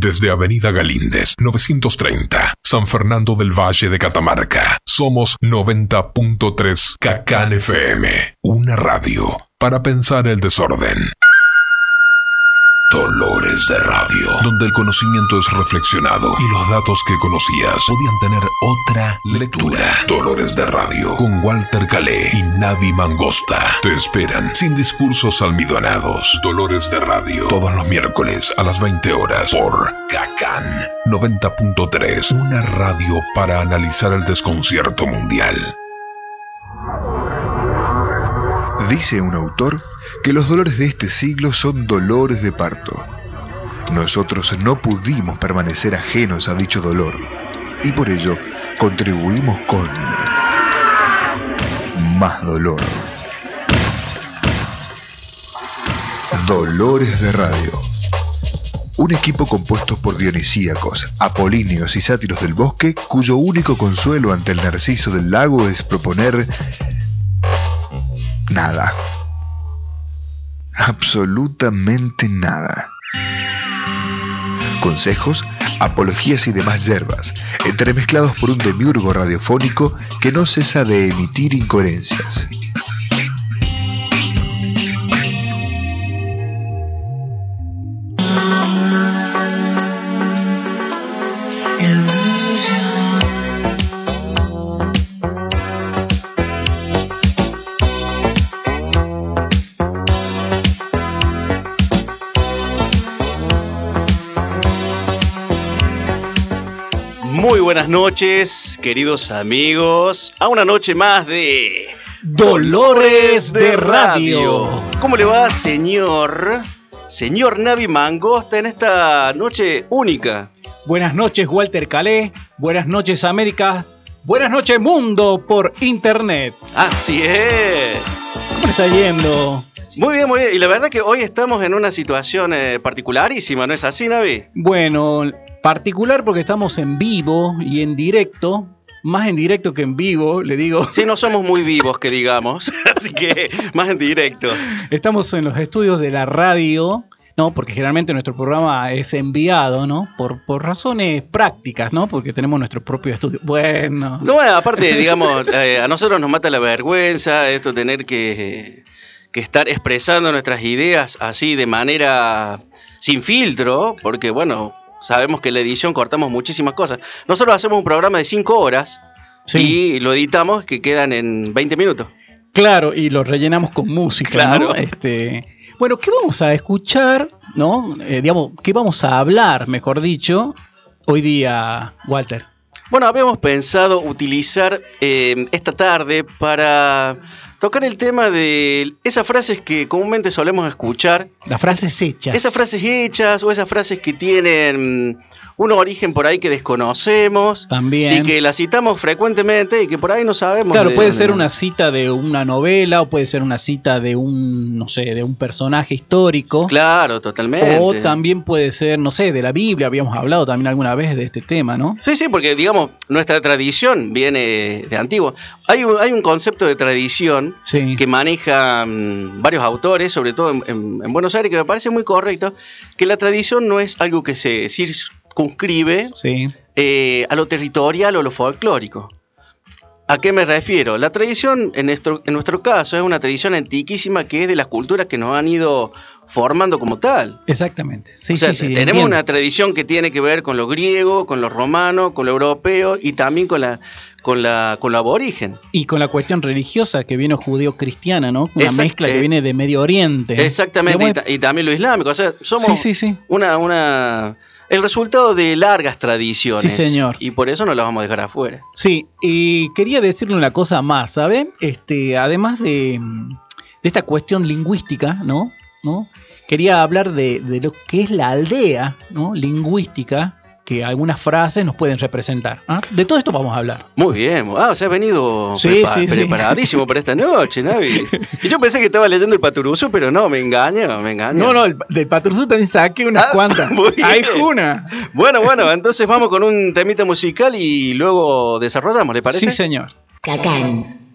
Desde Avenida Galíndez, 930, San Fernando del Valle de Catamarca. Somos 90.3 Cacan FM, una radio para pensar el desorden. Dolores de Radio, donde el conocimiento es reflexionado y los datos que conocías podían tener otra lectura. Dolores de Radio, con Walter Calé y Navi Mangosta. Te esperan sin discursos almidonados. Dolores de Radio, todos los miércoles a las 20 horas por Cacan 90.3, una radio para analizar el desconcierto mundial. Dice un autor que los dolores de este siglo son dolores de parto. Nosotros no pudimos permanecer ajenos a dicho dolor y por ello contribuimos con más dolor. Dolores de Radio. Un equipo compuesto por dionisíacos, apolíneos y sátiros del bosque, cuyo único consuelo ante el narciso del lago es proponer nada absolutamente nada. Consejos, apologías y demás yerbas, entremezclados por un demiurgo radiofónico que no cesa de emitir incoherencias. Noches, queridos amigos, a una noche más de Dolores de Radio. ¿Cómo le va, señor? Señor Navi Mangosta en esta noche única. Buenas noches, Walter Calé. Buenas noches, América. Buenas noches, mundo por internet. Así es. ¿Cómo está yendo? Muy bien, muy bien. Y la verdad que hoy estamos en una situación eh, particularísima, ¿no es así, Navi? Bueno, Particular porque estamos en vivo y en directo, más en directo que en vivo, le digo. Sí, no somos muy vivos, que digamos, así que más en directo. Estamos en los estudios de la radio, ¿no? Porque generalmente nuestro programa es enviado, ¿no? Por, por razones prácticas, ¿no? Porque tenemos nuestro propio estudio. Bueno. No, bueno, aparte, digamos, eh, a nosotros nos mata la vergüenza esto tener que, que estar expresando nuestras ideas así de manera sin filtro, porque bueno, sabemos que en la edición cortamos muchísimas cosas. Nosotros hacemos un programa de 5 horas y lo editamos que quedan en 20 minutos. Claro, y lo rellenamos con música. Claro. Este, bueno, ¿qué vamos a escuchar? ¿No? Eh, digamos, ¿qué vamos a hablar, mejor dicho, hoy día, Walter? Bueno, habíamos pensado utilizar eh, esta tarde para tocar el tema de esas frases que comúnmente solemos escuchar. Las frases hechas. Esas frases hechas o esas frases que tienen un origen por ahí que desconocemos. También. Y que la citamos frecuentemente y que por ahí no sabemos. Claro, puede ser una cita de una novela o puede ser una cita de un, no sé, de un personaje histórico. Claro, totalmente. O también puede ser, no sé, de la Biblia. Habíamos hablado también alguna vez de este tema, ¿no? Sí, sí, porque digamos, nuestra tradición viene de antiguo. Hay un, hay un concepto de tradición que manejan varios autores, sobre todo en, Buenos Aires, que me parece muy correcto, que la tradición no es algo que se circunscribe eh, a lo territorial o lo folclórico. ¿A qué me refiero? La tradición, en nuestro, en nuestro caso, es una tradición antiquísima que es de las culturas que nos han ido formando como tal. Exactamente. Sí, sí, tenemos una tradición que tiene que ver con lo griego, con lo romano, con lo europeo y también con la, con la, con la aborigen. Y con la cuestión religiosa que viene judío-cristiana, ¿no? Una mezcla que eh, viene de Medio Oriente. Exactamente, y, también lo islámico. O sea, somos Una, una, el resultado de largas tradiciones. Sí, señor. Y por eso no las vamos a dejar afuera. Sí, y quería decirle una cosa más, ¿saben? Este, además de, de esta cuestión lingüística, ¿no? ¿No? Quería hablar de, de lo que es la aldea, ¿no? Lingüística que algunas frases nos pueden representar. ¿ah? De todo esto vamos a hablar. Muy bien. Ah, o sea, has venido preparadísimo para esta noche, Navi. Y yo pensé que estaba leyendo el Paturuso, pero no, me engaño, me engaño. No, no, del Paturuso también saqué unas ah, cuantas. Hay una. Bueno, bueno, entonces vamos con un temita musical y luego desarrollamos, ¿le parece? Sí, señor. Cacán,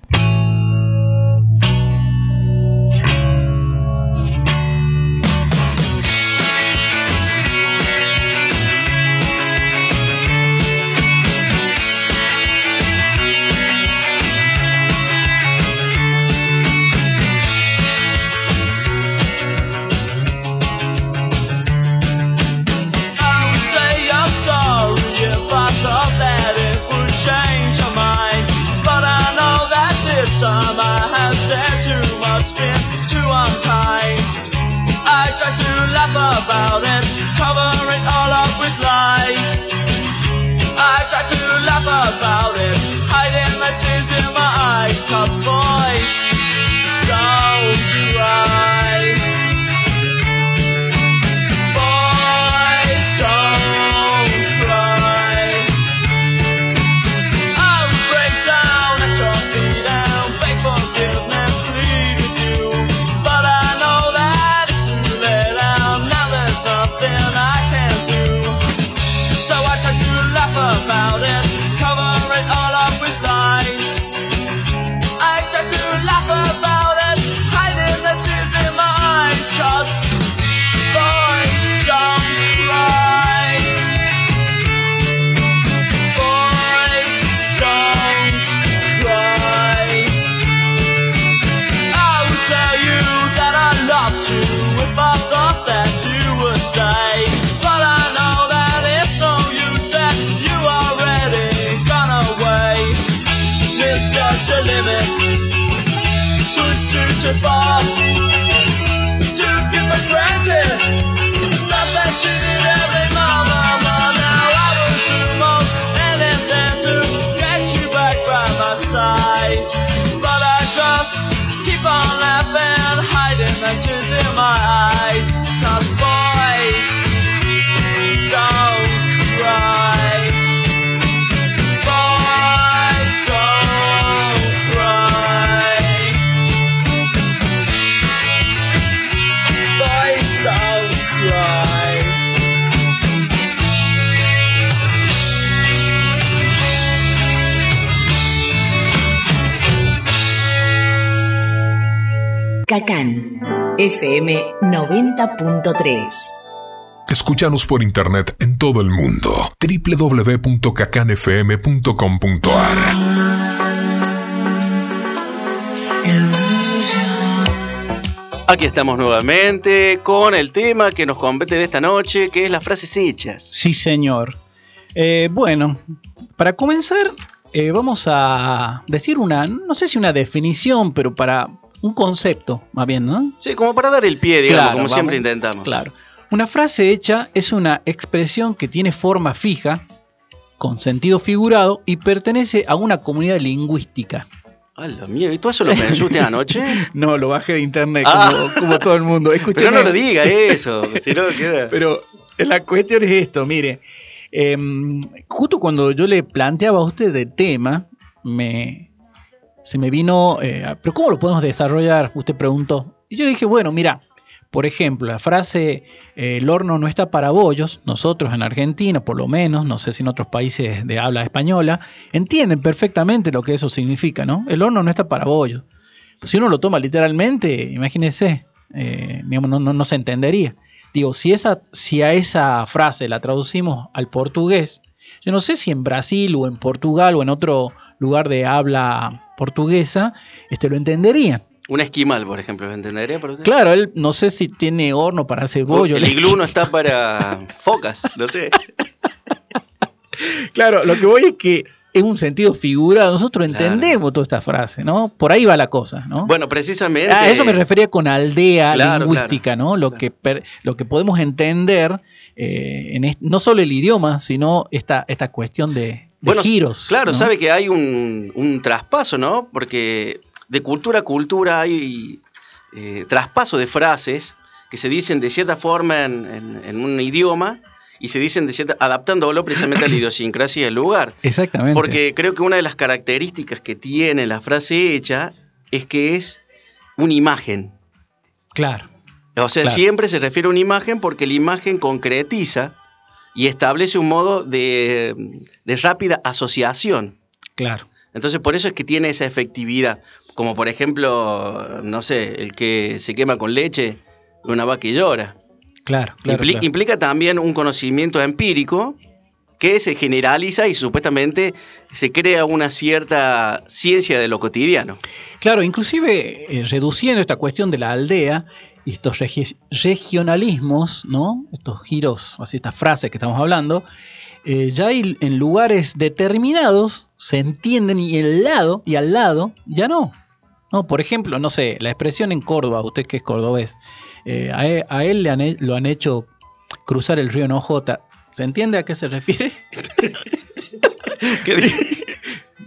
FM 90.3. Escúchanos por internet en todo el mundo. www.cacanfm.com.ar Aquí estamos nuevamente con el tema que nos compete de esta noche, que es las frases hechas. Sí, señor. Eh, bueno, para comenzar, eh, vamos a decir una, no sé si una definición, pero para un concepto, más bien, ¿no? Sí, como para dar el pie, digamos, como siempre intentamos. Claro. Una frase hecha es una expresión que tiene forma fija, con sentido figurado y pertenece a una comunidad lingüística. A la mierda, ¿y todo eso lo pensó usted anoche? no, lo bajé de internet ah. como, todo el mundo. Pero no lo diga eso, si no queda. Pero la cuestión es esto, mire. Em, justo cuando yo le planteaba a usted el tema, me, se me vino, eh, pero ¿cómo lo podemos desarrollar? Usted preguntó. Y yo le dije, bueno, mira, por ejemplo, la frase eh, el horno no está para bollos, nosotros en Argentina, por lo menos, no sé si en otros países de habla española, entienden perfectamente lo que eso significa, ¿no? El horno no está para bollos. Si uno lo toma literalmente, imagínese, eh, no, no, no se entendería. Digo, si, esa, si a esa frase la traducimos al portugués, yo no sé si en Brasil o en Portugal o en otro lugar de habla portuguesa, este, lo entenderían. Un esquimal, por ejemplo, ¿lo entendería por Claro, él no sé si tiene horno para cebollo. El iglú no está para focas, no sé. claro, lo que voy es que es un sentido figurado. Nosotros entendemos toda esta frase, ¿no? Por ahí va la cosa, ¿no? Bueno, precisamente. A eso me refería con aldea lingüística, ¿no? Lo, que lo que podemos entender, eh, en no solo el idioma, sino esta, esta cuestión de, giros. Claro, sabe que hay un, traspaso, ¿no? Porque de cultura a cultura hay eh, traspaso de frases que se dicen de cierta forma en un idioma y se dicen de cierta, adaptándolo precisamente a la idiosincrasia del lugar. Exactamente. Porque creo que una de las características que tiene la frase hecha es que es una imagen. Claro. O sea, siempre se refiere a una imagen porque la imagen concretiza y establece un modo de, de rápida asociación. Claro. Entonces, por eso es que tiene esa efectividad. Como por ejemplo, no sé, el que se quema con leche, una vaca y llora. Claro, Implica también un conocimiento empírico que se generaliza y supuestamente se crea una cierta ciencia de lo cotidiano. Claro, inclusive eh, reduciendo esta cuestión de la aldea y estos regionalismos, ¿no? Estos giros, así estas frases que estamos hablando, eh, ya en lugares determinados se entienden y el lado y al lado ya no. No, por ejemplo, no sé, la expresión en Córdoba, usted que es cordobés, eh, a, él, le han, lo han hecho cruzar el río Nojota. ¿Se entiende a qué se refiere?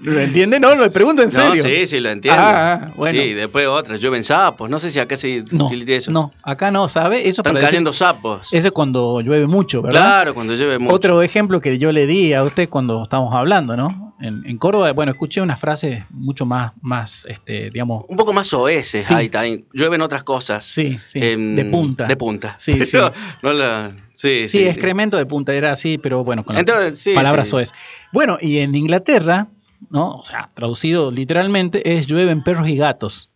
¿Lo entiende? No, lo pregunto en serio. No, sí, sí, lo entiendo. Ah, ah, bueno. Sí, después otras. Llueven sapos. No sé si acá se no, eso. No, acá no, ¿sabe? Eso Están cayendo sapos. Eso es cuando llueve mucho, ¿verdad? Claro, cuando llueve mucho. Otro ejemplo que yo le di a usted cuando estábamos hablando, ¿no? En, Córdoba, bueno, escuché unas frases mucho más, más este, digamos... Un poco más oeces sí. ahí también. Llueven otras cosas. Sí, sí. de punta. De punta. Sí, sí. No la, sí, sí, excremento de punta, era así, pero bueno, con Entonces, palabras soez. Bueno, y en Inglaterra, ¿no? O sea, traducido literalmente, es llueven perros y gatos.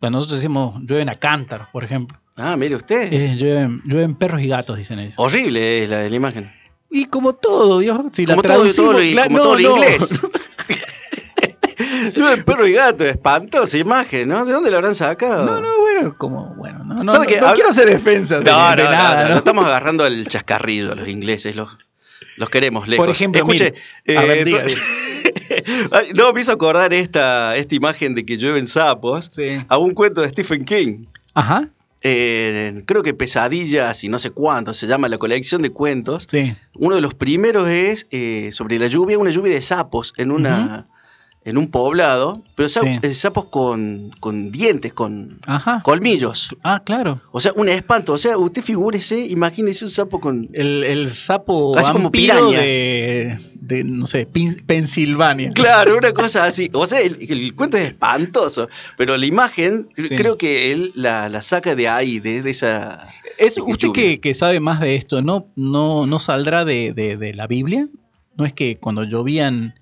Cuando nosotros decimos llueven a cántaros, por ejemplo. Ah, mire usted. llueven, llueven perros y gatos, dicen ellos. Horrible es la, la imagen. Y como todo, Dios, si como la todo, todo, lo, como todo lo inglés. No, perro y gato, espantosa imagen, ¿no? ¿De dónde lo habrán sacado? No, no, bueno, como, bueno, no, no, no, quiero hacer defensa de, no, no, nada. No, estamos agarrando el chascarrillo, los ingleses, los, los queremos lejos. Por ejemplo, escuche, eh, no, me hizo acordar esta, esta imagen de que llueven sapos a un cuento de Stephen King. Ajá. Eh, creo que Pesadillas y no sé cuánto, se llama la colección de cuentos. Sí. Uno de los primeros es eh, sobre la lluvia, una lluvia de sapos en una, en un poblado, pero sapos con, con, dientes, con colmillos. Ah, claro. O sea, un espanto. O sea, usted figúrese, imagínese un sapo con. El, el sapo Casi como pirañas. De, no sé, Pensilvania. Claro, una cosa así. O sea, el, cuento es espantoso, pero la imagen creo que él la, la, saca de ahí, de, esa. Es, usted que, que, sabe más de esto, ¿no, no, no saldrá de, de la Biblia? ¿No es que cuando llovían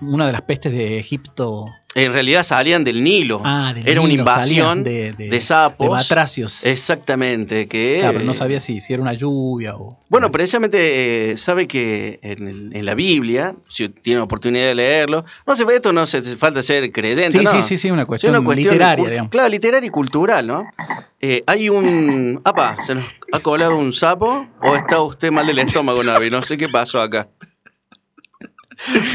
una de las pestes de Egipto En realidad salían del Nilo. Ah, Era una invasión de, sapos. De batracios. Exactamente. Que, claro, pero no sabía si, si era una lluvia o. Bueno, precisamente eh, sabe que en, la Biblia, si tiene oportunidad de leerlo, no se ve esto, no hace falta ser creyente. Sí, ¿no? sí, sí, sí, una cuestión, una cuestión literaria, digamos. Claro, literaria y cultural, ¿no? Eh, hay un. Apa, ¿se nos ha colado un sapo? ¿O está usted mal del estómago, Navi? No sé qué pasó acá.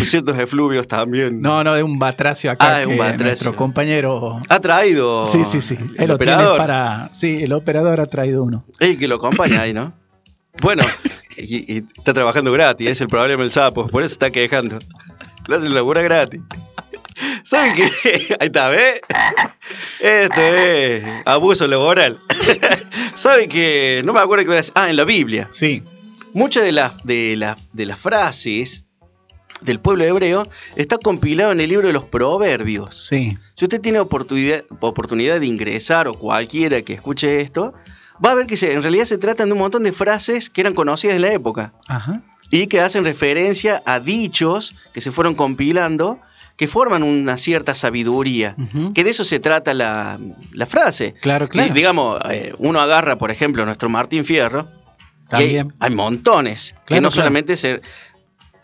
Ciertos efluvios también. No, no, es un batracio acá. Ah, un batracio. Nuestro compañero. Ha traído. Sí, sí, sí. El, operador. Para... Sí, el operador ha traído uno. El que lo acompaña ahí, ¿no? Bueno, y, está trabajando gratis, es el problema del sapo, por eso está quejando. Lo hacen labura gratis. ¿Saben qué? Ahí está, ¿ves? Esto es abuso laboral. ¿Saben qué? No me acuerdo qué voy a decir. Ah, en la Biblia. Sí. Muchas de las, de, las, de las frases del pueblo hebreo está compilado en el libro de los proverbios. Sí. Si usted tiene oportunidad, oportunidad de ingresar o cualquiera que escuche esto, va a ver que en realidad se tratan de un montón de frases que eran conocidas en la época. Ajá. Y que hacen referencia a dichos que se fueron compilando que forman una cierta sabiduría, que de eso se trata la, frase. Claro, claro. digamos, eh, uno agarra, por ejemplo, nuestro Martín Fierro, También. Hay, montones, que no solamente se,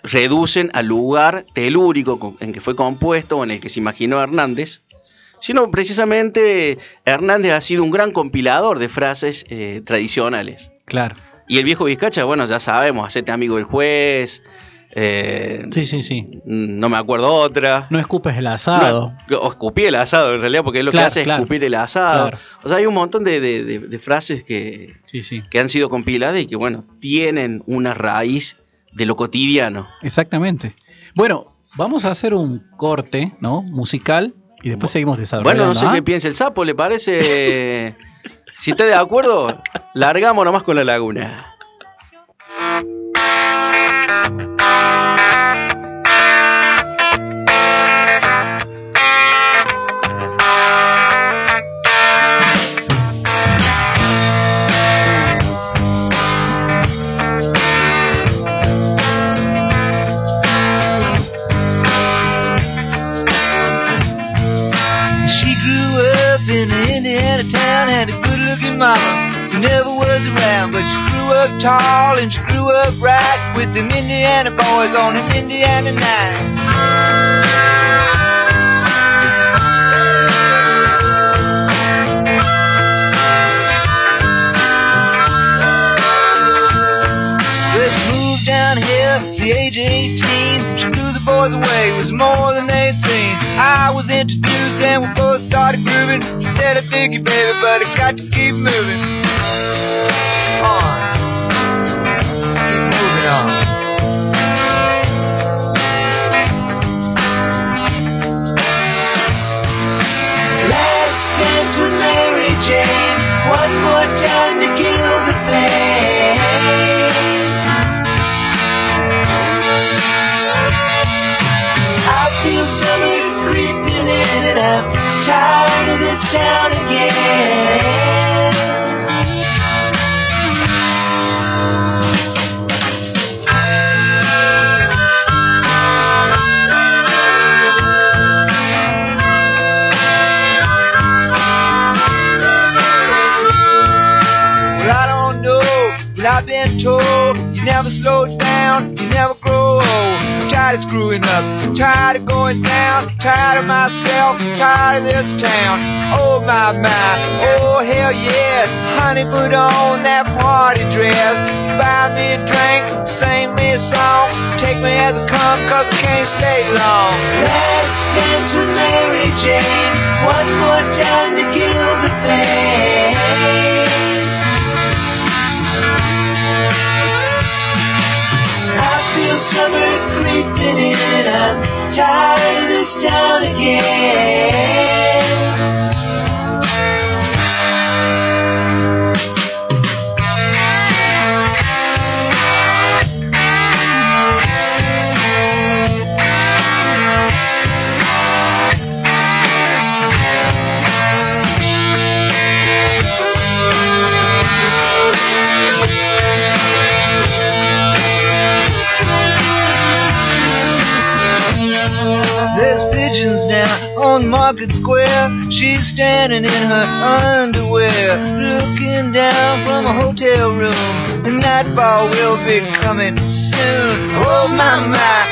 reducen al lugar telúrico en que fue compuesto o en el que se imaginó Hernández, sino precisamente Hernández ha sido un gran compilador de frases eh, tradicionales. Claro. Y el viejo Vizcacha, bueno, ya sabemos, hacete amigo del juez. Eh, sí, sí, sí. No me acuerdo otra. No escupes el asado. o escupí el asado, en realidad, porque lo que hace es escupir el asado. O sea, hay un montón de, frases que, que han sido compiladas y que, bueno, tienen una raíz de lo cotidiano. Exactamente. Bueno, vamos a hacer un corte, ¿no? Musical y después seguimos desarrollando. Bueno, no sé ¿ah? qué piensa el sapo, ¿le parece? si está de acuerdo, largamos nomás con la laguna. took mama. You never was around, but she grew up tall and she grew up right with them Indiana boys on an Indiana night. Down here, the age of 18 she blew the boys away It was more than they'd seen I was introduced and we both started grooving. She said, I dig you, baby, but I got to keep moving. Screwing up, tired of going down, tired of myself, tired of this town. Oh my my, oh hell yes, honey put on that party dress. Buy me a drink, sing me a song, take me as I come cause I can't stay long. Last dance with Mary Jane, one more time to kill the pain. down again. Market square. She's standing in her underwear, looking down from a hotel room. The nightfall will be coming soon. Oh my my,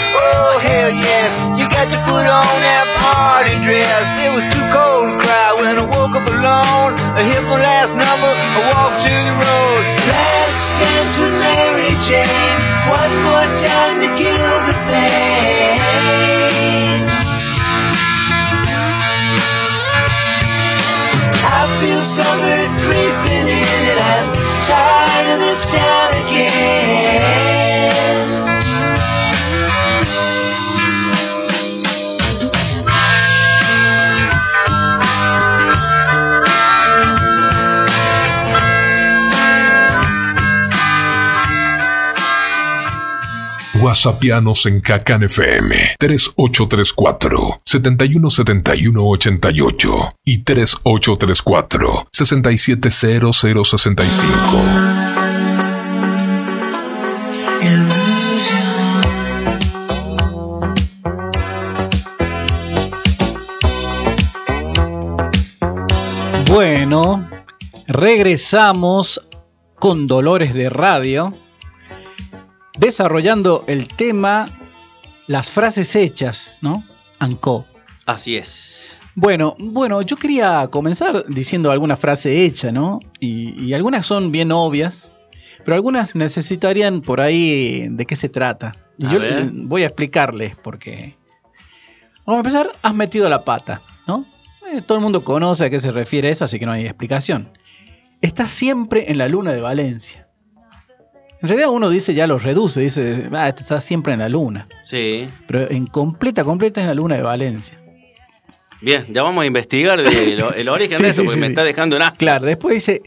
Whatsappianos en Cacan FM 3834 717188 y 3834 670065. Bueno, regresamos con Dolores de Radio, desarrollando el tema las frases hechas, ¿no? Anco. Así es. Bueno, bueno, yo quería comenzar diciendo alguna frase hecha, ¿no? Y, y algunas son bien obvias, pero algunas necesitarían por ahí de qué se trata. Y A yo ver. voy a explicarles porque... Vamos a empezar, has metido la pata, ¿no? Eh, todo el mundo conoce a qué se refiere eso, así que no hay explicación. Estás siempre en la luna de Valencia. En realidad uno dice, ya lo reduce, dice, ah, este está siempre en la luna. Sí. Pero en completa, completa en la luna de Valencia. Bien, ya vamos a investigar de lo- el origen Sí, de eso, sí, porque sí, me está dejando en ascuas. Claro, después dice,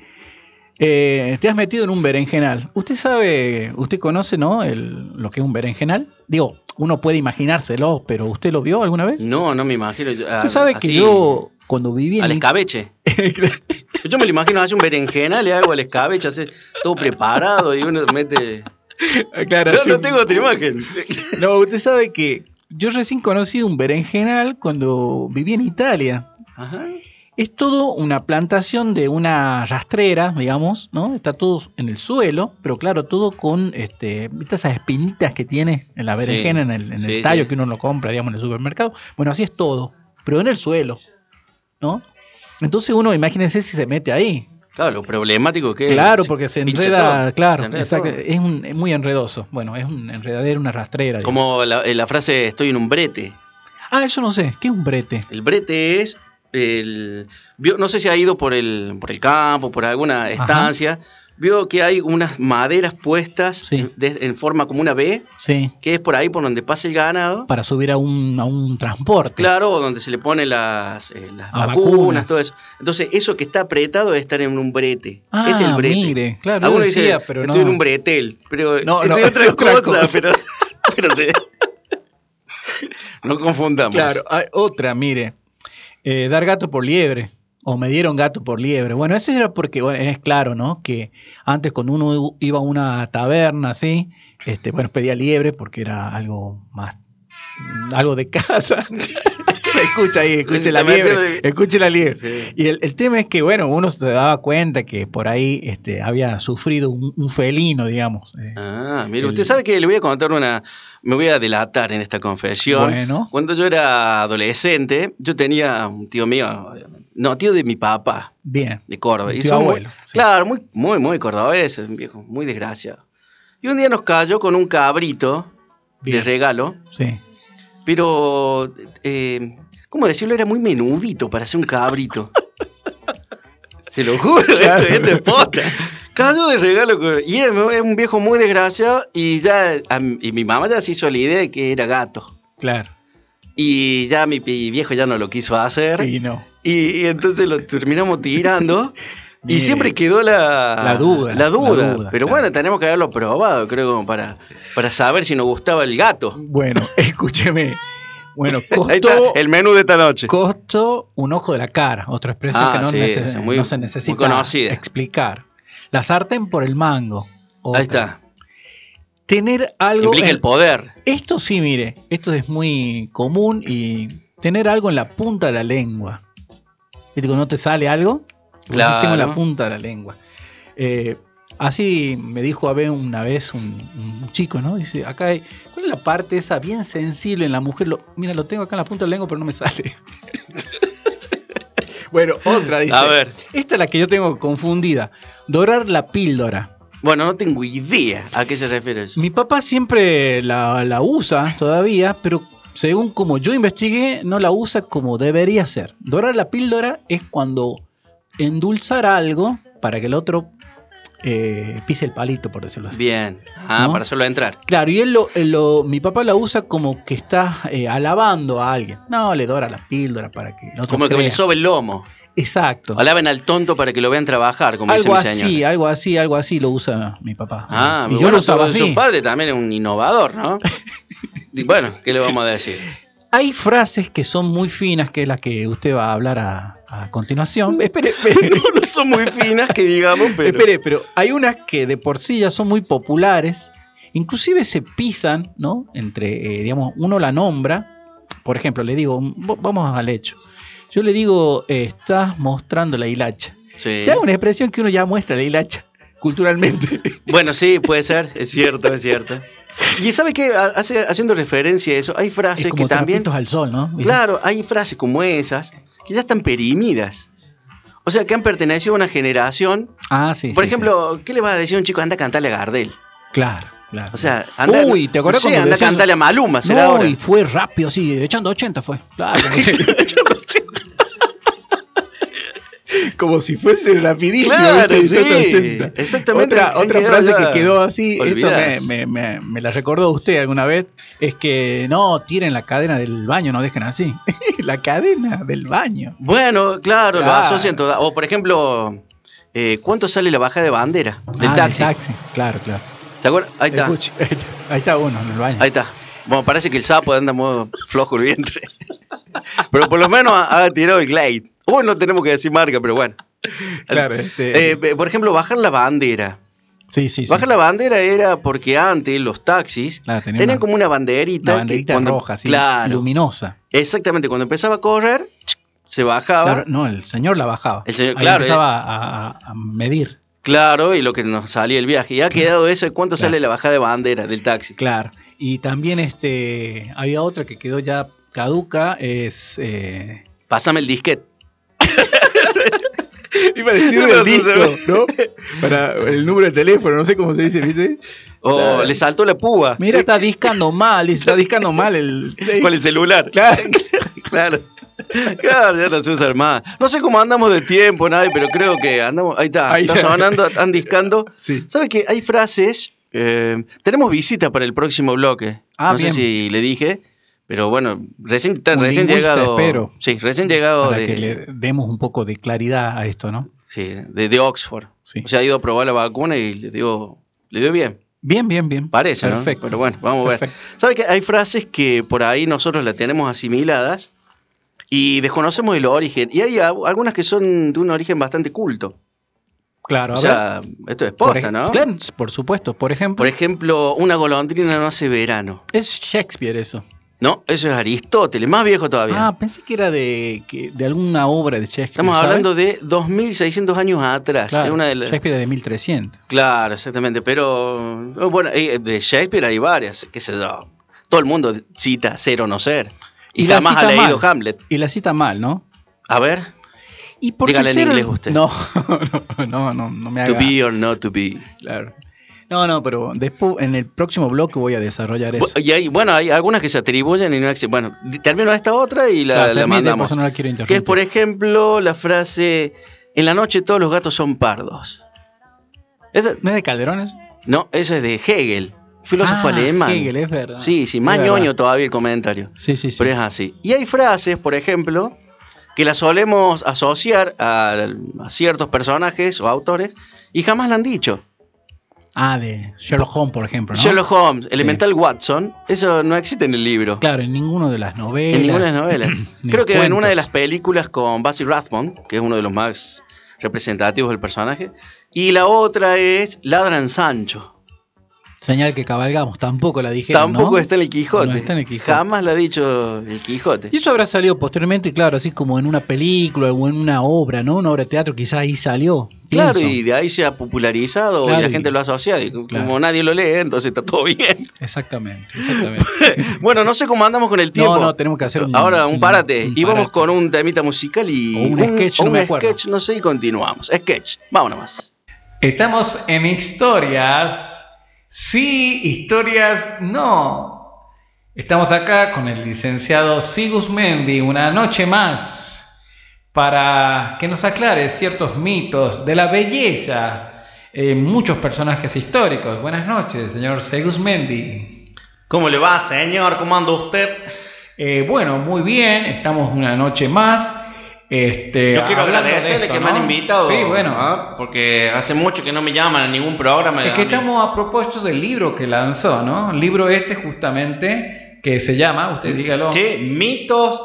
eh, te has metido en un berenjenal. ¿Usted sabe, usted conoce, no, el, lo que es un berenjenal? Digo, uno puede imaginárselo, pero ¿usted lo vio alguna vez? No, no me imagino. yo- ah, Usted sabe que yo, cuando viví en... Al escabeche. Yo me lo imagino, hace un berenjena, le hago al escabeche, hace todo preparado y uno mete. Claro, No, no tengo otra imagen. No, usted sabe que yo recién conocí un berenjenal cuando viví en Italia. Ajá. Es todo una plantación de una rastrera, digamos, ¿no? Está todo en el suelo, pero claro, todo con este, ¿viste esas espinitas que tiene en la Sí, berenjena, en el, en el tallo sí. que uno lo compra, digamos, en el supermercado. Bueno, así es todo, pero en el suelo, ¿no? Entonces uno, imagínense si se mete ahí. Claro, lo problemático que es. Claro, porque se enreda, todo, claro, se enreda exacto, es, un- es muy enredoso. Bueno, es un enredadero, una rastrera. Como la, eh, la frase estoy en un brete. Ah, yo no sé, ¿qué es un brete? El brete es el no sé si ha ido por el por el campo, por alguna estancia, vio que hay unas maderas puestas Sí. de- en forma como una Sí, que es por ahí por donde pasa el ganado. para subir a un, a un transporte. Claro, donde se le ponen las, eh, las vacunas, vacunas. todo eso. Entonces, eso que está apretado es estar en un brete. Ah, es el brete. mire, claro, Algunos dicen, decía, pero estoy no. en un bretel, pero No, estoy no, otra, es otra cosa, cosa. pero, pero te- no confundamos. Claro, hay otra, mire. eh, dar gato por liebre. O me dieron gato por liebre. Bueno, eso era porque, bueno, es claro, ¿no? Que antes cuando uno iba a una taberna así, este, bueno, pedía liebre porque era algo más, algo de casa. escucha ahí, escuche la liebre, escuche la liebre. Sí. Y el, el tema es que, bueno, uno se daba cuenta que por ahí este, había sufrido un, un felino, digamos. eh. Ah, mire, El- usted sabe que le voy a contar una. Me voy a delatar en esta confesión. Bueno. Cuando yo era adolescente, yo tenía un tío mío, no, tío de mi papá, Bien. de Córdoba. Y tío muy- abuelo, sí. Claro, muy, muy, muy cordobés, un viejo, muy desgraciado. Y un día nos cayó con un cabrito de regalo, Sí. pero, eh, ¿cómo decirlo? Era muy menudito para ser un cabrito. Se lo juro, Claro. esto, esto es posta. Cayó de regalo y era un viejo muy desgraciado y ya y mi mamá ya se hizo la idea de que era gato. Claro. Y ya mi, viejo ya no lo quiso hacer. Y no. Y, y entonces lo terminamos tirando. y siempre quedó la, La duda, La duda. la duda, Pero claro. bueno, tenemos que haberlo probado, creo, como para, para saber si nos gustaba el gato. Bueno, escúcheme. Bueno, costó, el menú de esta noche. costó un ojo de la cara. Otra expresión Ah, que no, sí, nece- esa, muy- no se necesita explicar. La sartén por el mango. Otra. Ahí está. Tener algo. Implica en- el poder. Esto sí, mire, esto es muy común y tener algo en la punta de la lengua. ¿Viste no te sale algo? Claro. tengo en la punta de la lengua. Eh, así me dijo a ver una vez un, un chico, ¿no? Dice, acá hay, ¿cuál es la parte esa bien sensible en la mujer? Lo, mira, lo tengo acá en la punta de la lengua, pero no me sale. bueno, otra dice. A ver. Esta es la que yo tengo confundida. Dorar la píldora. Bueno, no tengo idea a qué se refiere eso. Mi papá siempre la, la usa todavía, pero según como yo investigué, no la usa como debería ser. Dorar la píldora es cuando endulzar algo para que el otro eh, pise el palito, por decirlo así. Bien. Ah, ¿No? para hacerlo entrar. Claro, y él lo, él lo- mi papá la usa como que está eh, alabando a alguien. No, le dora la píldora para que otro Como que le sobe el lomo. Exacto. Alaben al tonto para que lo vean trabajar, como algo dice mi así, algo así, algo así lo usa mi papá. Ah, y yo bueno, lo usaba su- así. Su padre también es un innovador, ¿no? Bueno, ¿qué le vamos a decir? Hay frases que son muy finas, que es la que usted va a hablar a, a continuación. Espere, espere. No, no son muy finas que digamos, pero... Espere, pero hay unas que de por sí ya son muy populares, inclusive se pisan, ¿no? Entre, eh, digamos, uno la nombra, por ejemplo, le digo, vamos al hecho. Yo le digo, eh, estás mostrando la hilacha. Sí. Ya es una expresión que uno ya muestra la hilacha, culturalmente. Bueno, sí, puede ser, es cierto, es cierto. Y ¿sabe Hace, haciendo referencia a eso, hay es frases como que también... al sol, ¿no? Claro, hay frases como esas que ya están perimidas. O sea, que han pertenecido a una generación. Ah, sí. Por sí, ejemplo, ¿qué le va a decir a un chico? Anda a cantarle a Gardel. sí. Claro, claro. O sea, anda, Uy, ¿te acuerdas no sé, cuando anda a cantarle a Maluma, será No, ahora. y fue rápido, sí, echando 80 fue. Claro, como si, como si fuese rapidísimo. Claro, sí, 80. exactamente, Otra, frase ya que quedó así, esto me, me- me- me la recordó usted alguna vez, es que no, tiren la cadena del baño, no dejen así. la cadena del baño. Bueno, claro, lo Claro. asocian todas. O por ejemplo, eh, ¿cuánto sale la baja de bandera del Ah, taxi? claro, claro. ¿Se acuerdan? Ahí está. Ahí está, uno en el baño. Ahí está. Bueno, parece que el sapo anda muy flojo el vientre. pero por lo menos ha, ha tirado el Glade. Uy, no tenemos que decir marca, pero bueno. Claro, este- Eh, eh, por ejemplo, bajar la bandera. sí, sí, sí. Bajar la bandera era porque antes los taxis tenía tenían una- como una banderita. Una banderita que cuando, roja, así, Claro. luminosa. Exactamente, cuando empezaba a correr, se bajaba. Claro, no, el señor la bajaba. El señor- Ahí claro, eh. empezaba a, a- a medir. Claro, y lo que nos salía el viaje. Y ha quedado eso cuánto Claro. sale la bajada de bandera del taxi. Claro. Y también este había otra que quedó ya caduca, es eh, Pásame el disquete. iba a decir no, disco, no. Para el número de teléfono, no sé cómo se dice, ¿viste? O le saltó la púa. Mira, está discando mal, está discando mal el Con el celular. Claro. claro. Claro, ya no se usa más. No sé cómo andamos de tiempo, nadie, pero creo que andamos. Ahí está, Ahí sonando, están discando. Sí. ¿Sabe que hay frases? eh, tenemos visita para el próximo bloque. Ah, no bien. sé si le dije, pero bueno, recién, Un recién llegado. espero. Sí, recién llegado Para de, que le demos un poco de claridad a esto, ¿no? sí, de, de Oxford. Sí. O sea, ha ido a probar la vacuna y le dio, le dio bien. Bien, bien, bien. Parece, ¿no? Perfecto. Pero bueno, vamos a ver. Perfecto. ¿Sabe que hay frases que por ahí nosotros las tenemos asimiladas y desconocemos el origen? Y hay algunas que son de un origen bastante culto. Claro, a O sea, esto es posta, ¿no? Claro, por supuesto. Por ejemplo, Por ejemplo, una golondrina no hace verano. es Shakespeare eso. No, eso es Aristóteles, más viejo todavía. Ah, pensé que era de, que- de alguna obra de Shakespeare. Estamos hablando de 2600 años atrás. Claro, Es una de las- Shakespeare de 1300. Claro, exactamente. Pero, eh, bueno, eh, de Shakespeare hay varias, qué sé yo. Todo el mundo cita ser o no ser. Y, Y la jamás ha leído mal. Hamlet. Y la cita mal, ¿no? A ver, ¿Y por qué Dígale en inglés usted. No, no, no, no, no me haga. to be or not to be. Claro. No, no, pero después en el próximo bloque voy a desarrollar eso. Y hay, bueno, hay algunas que se atribuyen y no existen. Bueno, termino esta otra y la, Claro, la termine, mandamos. no la Que es, por ejemplo, la frase: En la noche todos los gatos son pardos. Esa, ¿No es de Calderones? no, eso es de Hegel, filósofo Ah, alemán. Hegel, es verdad. Sí, sí, más ñoño todavía el comentario. Sí, sí, sí. Pero es así. Y hay frases, por ejemplo, que las solemos asociar a, a ciertos personajes o autores y jamás la han dicho. Ah, de Sherlock Holmes, por ejemplo, ¿no? Sherlock Holmes, Elemental Watson, eso no existe en el libro. Claro, en ninguna de las novelas. En ninguna de las novelas. Creo que en una de las películas con Basil Rathbone, que es uno de los más representativos del personaje. Y la otra es Ladran Sancho. Señal que cabalgamos, tampoco la dijeron. Tampoco está, en el Quijote. No está en el Quijote. Jamás la ha dicho el Quijote. Y eso habrá salido posteriormente, claro, así como en una película o en una obra, ¿no? Una obra de teatro, quizás ahí salió. Claro, y de ahí se ha popularizado y la gente lo ha asociado. Y como nadie lo lee, entonces está todo bien. Exactamente, exactamente. bueno, no sé cómo andamos con el tiempo. No, no, tenemos que hacer un. Ahora, un parate. y vamos con un temita musical y. un, sketch, no, un sketch, no sé, y continuamos. Sketch, vámonos más. Estamos en historias Sí, historias no. Estamos acá con el licenciado Sigus Mendy una noche más para que nos aclare ciertos mitos de la belleza en muchos personajes históricos. Buenas noches, señor Sigus Mendy. ¿Cómo le va, señor? ¿Cómo anda usted? Eh, bueno, muy bien, estamos una noche más. Este, Yo quiero agradecerle que me han invitado. Sí, bueno. ¿ah? Porque hace mucho que no me llaman a ningún programa. Es que estamos a propósito del libro que lanzó, ¿no? El libro este justamente que se llama, usted dígalo. Sí, mitos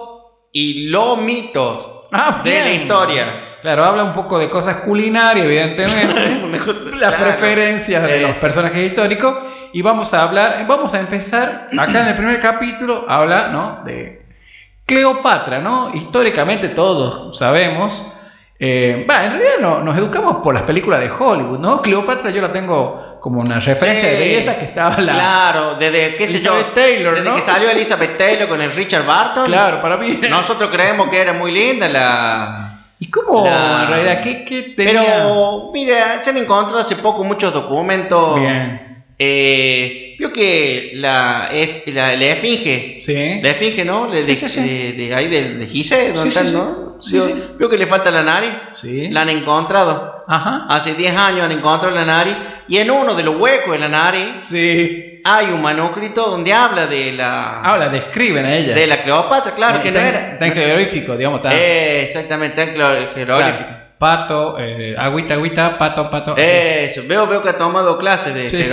y lo mitos ah, de la historia. Claro, habla un poco de cosas culinarias, evidentemente, las preferencias de los personajes históricos, y vamos a hablar, vamos a empezar, acá en el primer capítulo, habla, ¿no? De Cleopatra, ¿no? Históricamente todos sabemos. Eh, en realidad no, nos educamos por las películas de Hollywood, ¿no? Cleopatra yo la tengo como una referencia de belleza que estaba la. Claro, desde qué sé yo. Taylor, desde que salió Elizabeth Taylor con el Richard Barton. Claro, para mí. Nosotros creemos que era muy linda la. ¿Y cómo en realidad qué, qué tenía? Pero mira, se han encontrado hace poco muchos documentos. Bien eh, vio que la, la, la, esfinge, sí. la esfinge, ¿no? De, sí, sí, de, de, ahí de, de Gise, ¿dónde están, no? Vio, vio, que le falta la nariz, la han encontrado. Ajá. Hace 10 años han encontrado la nariz y en uno de los huecos de la nariz sí. hay un manuscrito donde habla de la... Habla, describen a ella. De la Cleopatra, claro, que no era... En cleorífico, digamos. Está. Eh, exactamente, en cleorífico pato, eh, agüita, agüita, pato, pato. Eso, veo, veo que ha tomado clases de sí,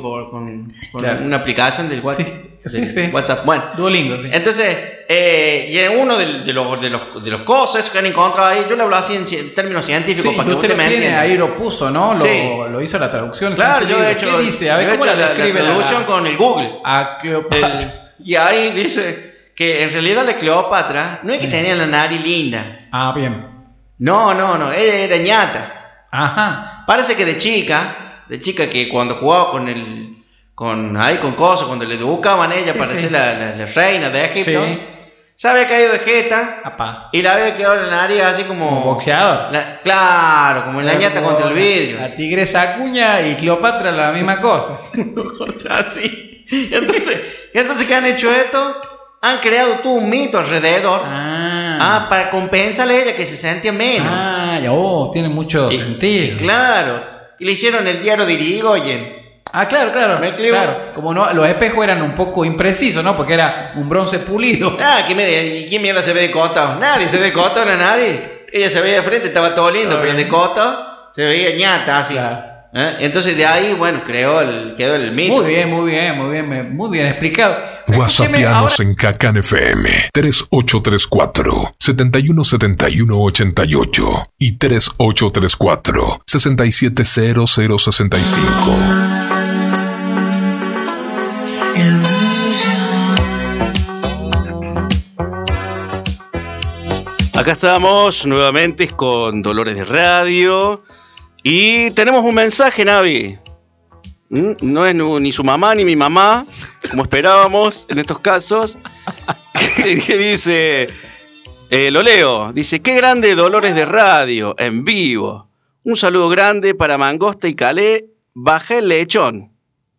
por, con, una aplicación del, WhatsApp. Sí, WhatsApp. Bueno, Duolingo, sí. Entonces, eh, y en uno de, de, los, de, los, de los cosas que han encontrado ahí, yo le hablo así en, términos científicos para que usted, me entienda. Ahí lo puso, ¿no? Lo, lo hizo la traducción. Claro, yo he hecho, ¿Qué dice? A ver, ¿cómo la, la, la traducción con el Google. A Cleopatra. y ahí dice que en realidad la Cleopatra no es que tenía la nariz linda. Ah, bien. No, no, no, ella era ñata. Ajá. Parece que de chica, de chica que cuando jugaba con el, con ahí con cosas, cuando le educaban a ella para ser la, la, reina de Egipto, se había caído de jeta Apá. y la había quedado en la nariz así como, como boxeador. claro, como en la ñata contra el vidrio. La tigresa Acuña y Cleopatra la misma cosa. o sea, sí. Entonces, entonces ¿qué han hecho esto? Han creado todo un mito alrededor. Ah. Ah, para compensarle a ella que se sentía menos. Ah, oh, tiene mucho sentido. claro. Y le hicieron el diario de Irigoyen. Ah, claro, claro. ¿Me claro. Como no, los espejos eran un poco imprecisos, ¿no? Porque era un bronce pulido. Ah, ¿y quién mierda se ve de cota? Nadie se ve de cota, no nadie. Ella se veía de frente, estaba todo lindo, pero de cota se veía ñata así. ¿Eh? Entonces de ahí, bueno, creó el, quedó el mito. Muy bien, muy bien, muy bien, muy bien explicado. WhatsAppianos en Cacan FM 3834 717188 y 3834 670065. Acá estamos nuevamente con Dolores de Radio y tenemos un mensaje, Navi. ¿Mm? No es ni su mamá ni mi mamá, como esperábamos en estos casos. que dice, eh, lo leo, dice, qué grande Dolores de Radio, en vivo. Un saludo grande para Mangosta y Calé, bajé el lechón.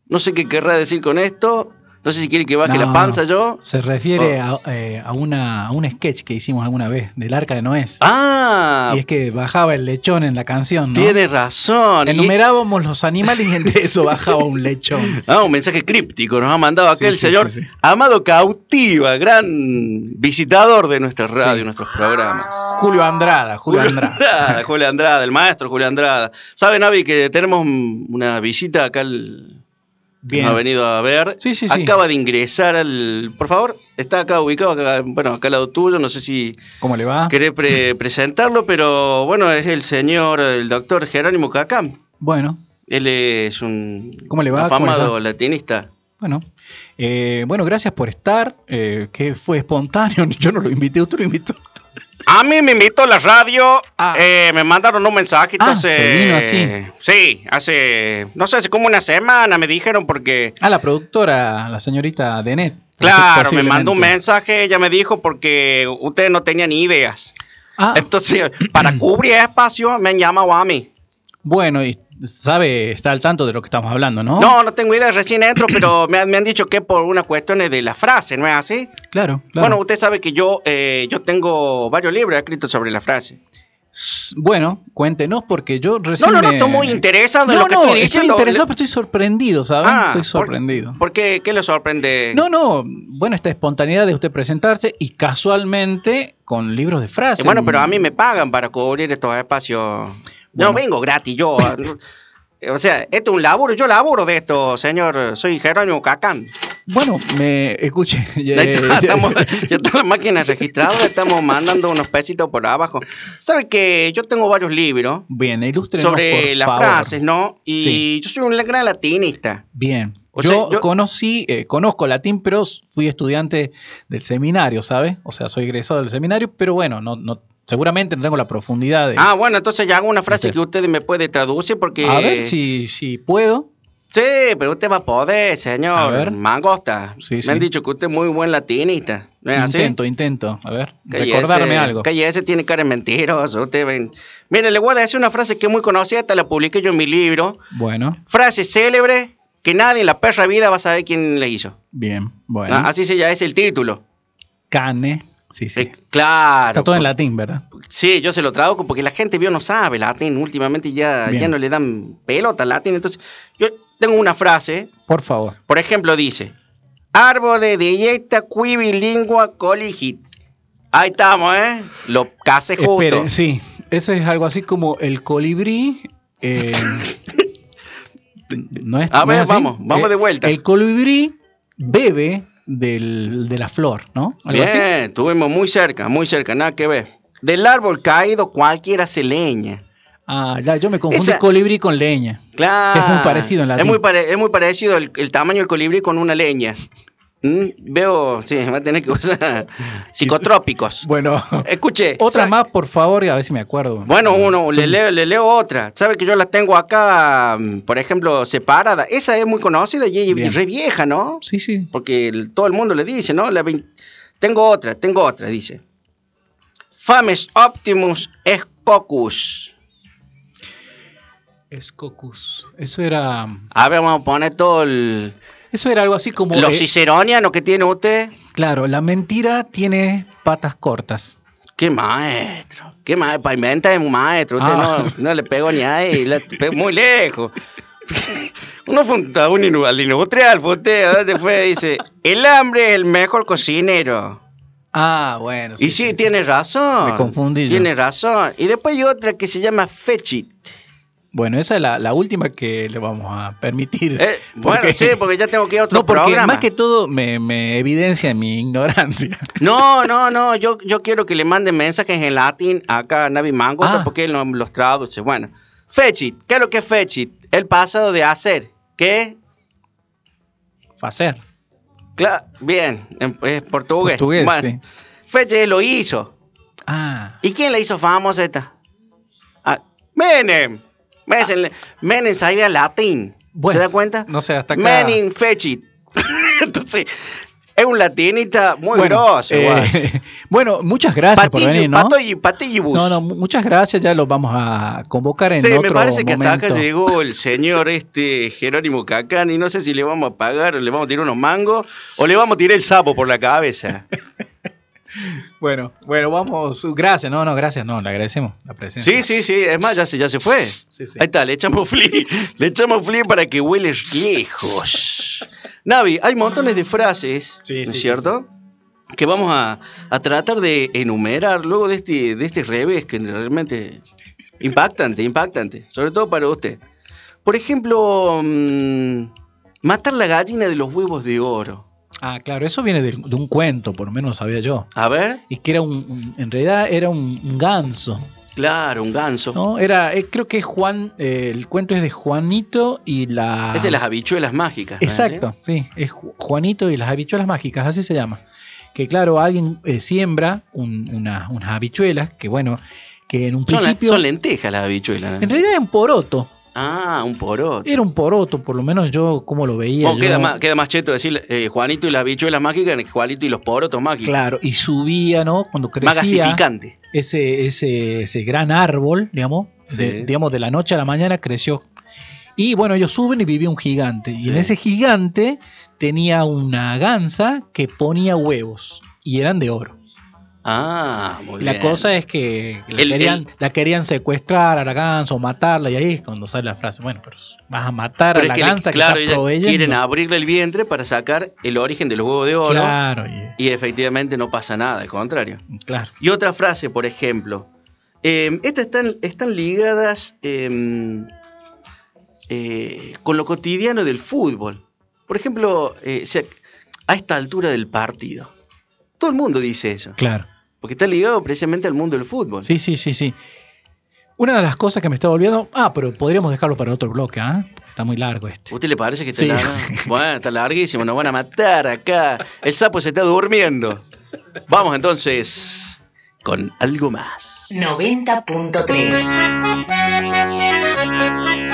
No sé qué querrá decir con esto, no sé si quiere que baje la panza yo. Se refiere oh. a, eh, a, una, a un sketch que hicimos alguna vez del arca de Noé. Ah. Y es que bajaba el lechón en la canción, ¿no? Tiene razón. Enumerábamos los animales y entre eso bajaba un lechón. Ah, un mensaje críptico nos ha mandado aquel señor Amado Cautiva, gran visitador de nuestra radio, nuestros programas. Julio Andrada, Julio, Andrada. Julio Andrada, el maestro Julio Andrada. ¿Sabe, Navi, que tenemos una visita acá al Bien. ha venido a ver. Sí, sí, Acaba de ingresar al. Por favor, está acá ubicado, acá, bueno, acá al lado tuyo. No sé si. ¿Cómo le va? Querés presentarlo, pero bueno, es el señor, el doctor Jerónimo Cacam. Bueno, Él es un ¿Cómo le va? afamado latinista. Bueno, eh, bueno, gracias por estar. Eh, que fue espontáneo. Yo no lo invité, usted lo invitó. A mí me invitó la radio, ah. eh, me mandaron un mensaje, ah, se vino así. Sí, hace, no sé, hace como una semana me dijeron porque... Ah, la productora, la señorita Denet. Claro, me mandó un mensaje, ella me dijo porque ustedes no tenían ni ideas. Ah. Entonces, para cubrir espacio, me han llamado a mí. Bueno, y sabe, está al tanto de lo que estamos hablando, ¿no? No, no tengo idea, recién entro, pero me, han dicho que por una cuestión de la frase, ¿no es así? Claro, claro. Bueno, usted sabe que yo, eh, yo tengo varios libros escritos sobre la frase. Bueno, cuéntenos porque yo recién. No, no, no, estoy muy interesado en lo que estoy diciendo. Estoy interesado, pero estoy sorprendido, ¿sabes? Ah, estoy sorprendido. ¿Por, qué? ¿Qué le sorprende? No, no, bueno, esta espontaneidad de usted presentarse y casualmente con libros de frases. Bueno, pero a mí me pagan para cubrir estos espacios. No vengo gratis, yo. o sea, esto es un laburo, yo laburo de esto, señor. Soy Jerónimo Cacán. Bueno, me escuche. Ya, estamos, ya está la máquina registrada, estamos mandando unos pesitos por abajo. ¿Sabe que yo tengo varios libros? Bien, ilustrenos, Sobre las frases, ¿no? Y yo soy un gran latinista. Bien. yo, conocí, eh, conozco latín, pero fui estudiante del seminario, ¿sabe? O sea, soy egresado del seminario, pero bueno, no, no Seguramente no tengo la profundidad de... Ah, bueno, entonces ya hago una frase que usted me puede traducir porque... A ver si, si puedo. Sí, pero usted va a poder, señor. A ver. Mangosta. me han dicho que usted es muy buen latinista. intento, intento. A ver, recordarme algo. Que ese tiene cara de mentiroso. Usted ven. Mire, le voy a decir una frase que es muy conocida, esta la publiqué yo en mi libro. Bueno. Frase célebre que nadie en la perra vida va a saber quién le hizo. Bien, bueno. Ah, así se ya es el título. Cane Sí, sí. Eh, claro. Está todo en latín, ¿verdad? Sí, yo se lo traduzco porque la gente vio no sabe latín. Últimamente ya, ya no le dan pelota al latín. Entonces, yo tengo una frase. Por favor. Por ejemplo, dice: Árbol de dieta lingua coligit. Ahí estamos, ¿eh? Lo case justo. sí. Ese es algo así como el colibrí. Eh, no es, A ver, vamos, vamos de vuelta. El colibrí bebe del, de la flor, ¿no? Bien, estuvimos muy cerca, muy cerca, nada que ver. Del árbol caído cualquiera se leña. Ah, ya, yo me confundí colibrí con leña. Claro. Es muy parecido en la Es muy, es muy parecido el, el, tamaño del colibrí con una leña. Mm, veo, sí, va a tener que usar psicotrópicos. Bueno, escuche. Otra más, por favor, y a ver si me acuerdo. Bueno, uno, le leo, le leo otra. Sabe que yo la tengo acá, mm, por ejemplo, separada. Esa es muy conocida y es re vieja, ¿no? Sí, sí. Porque todo el mundo le dice, ¿no? La tengo otra, tengo otra, dice. Fames Optimus Escocus. Escocus. Eso era. A ver, vamos a poner todo el. Eso era algo así como... Los ciceronianos que tiene usted. Claro, la mentira tiene patas cortas. Qué maestro, qué maestro, pavimenta es un maestro, usted ah. no, le pegó ni ahí, le pegó muy lejos. Uno fue un, un al industrial, fue usted, ¿dónde fue? Dice, el hambre es el mejor cocinero. Ah, bueno. y sí, tiene razón. Me confundí. Tiene razón. Y después hay otra que se llama Fetchit. Bueno, esa es la, última que le vamos a permitir. Eh, bueno, sí, porque ya tengo que ir a otro no, porque Más que todo me, evidencia mi ignorancia. No, no, no, yo, yo quiero que le manden mensajes en latín acá a Navi Mango, ah. porque él no los traduce. Bueno, fetchit, ¿qué es lo que es fetchit? El pasado de hacer. ¿Qué? Hacer. Claro, bien, es portugués. Portugués, bueno, Fetchit lo hizo. Ah. ¿Y quién le hizo famosa esta? Ah, Menem. Menem, sabía latín. ¿Se da cuenta? No sé, hasta acá. Menem fechit. Entonces, es un latinista muy bueno, eh, bueno, muchas gracias por venir, ¿no? no, no, muchas gracias, ya los vamos a convocar en sí, me parece que hasta acá llegó el señor este Jerónimo Cacán y no sé si le vamos a pagar, o le vamos a tirar unos mangos o le vamos a tirar el sapo por la cabeza. Bueno, bueno, vamos. Gracias, no, no, gracias, no, le agradecemos la presencia. Sí, sí, sí, es más, ya se, ya se fue. Ahí está, le echamos flea, le echamos flea para que huele lejos. Navi, hay montones de frases, ¿no es cierto? Que vamos a, tratar de enumerar luego de este, de este revés que realmente impactante, impactante, sobre todo para usted. Por ejemplo, mm, matar la gallina de los huevos de oro. Ah, claro, eso viene de, un cuento, por lo menos sabía yo. A ver. Y que era un, en realidad era un, ganso Claro, un ganso. ¿no? Era, eh, creo que es Juan, eh, el cuento es de Juanito y la... Es de las habichuelas mágicas. Exacto, sí, es Juanito y las habichuelas mágicas, así se llama. Que claro, alguien eh, siembra unas habichuelas que bueno, que en un principio... Son lentejas las habichuelas. En realidad es un poroto. Ah, un poroto. Era un poroto, por lo menos yo como lo veía. Queda, más, queda más cheto decir eh, Juanito y las bichuelas mágicas que Juanito y los porotos mágicos. Claro, y subía, ¿no? Cuando crecía. Ese, ese, ese gran árbol, digamos, de, digamos, de la noche a la mañana creció. Y bueno, ellos suben y vivía un gigante. Y en ese gigante tenía una gansa que ponía huevos. Y eran de oro. Ah, muy la cosa es que la, querían, la, querían, secuestrar a la gansa o matarla y ahí es cuando sale la frase, bueno, pero vas a matar a la que, claro, quieren abrirle el vientre para sacar el origen del huevo de oro. Claro, y... efectivamente no pasa nada, al contrario. Claro. Y otra frase, por ejemplo, eh, estas están, están ligadas em, eh, con lo cotidiano del fútbol. Por ejemplo, eh, a esta altura del partido. Todo el mundo dice eso. Claro. Porque está ligado precisamente al mundo del fútbol. Sí, sí, sí, sí. Una de las cosas que me está olvidando. Ah, pero podríamos dejarlo para otro bloque, ¿ah? Está muy largo este. ¿Usted le parece que está largo? Bueno, está larguísimo, nos van a matar acá. El sapo se está durmiendo. Vamos entonces con algo más. 90.3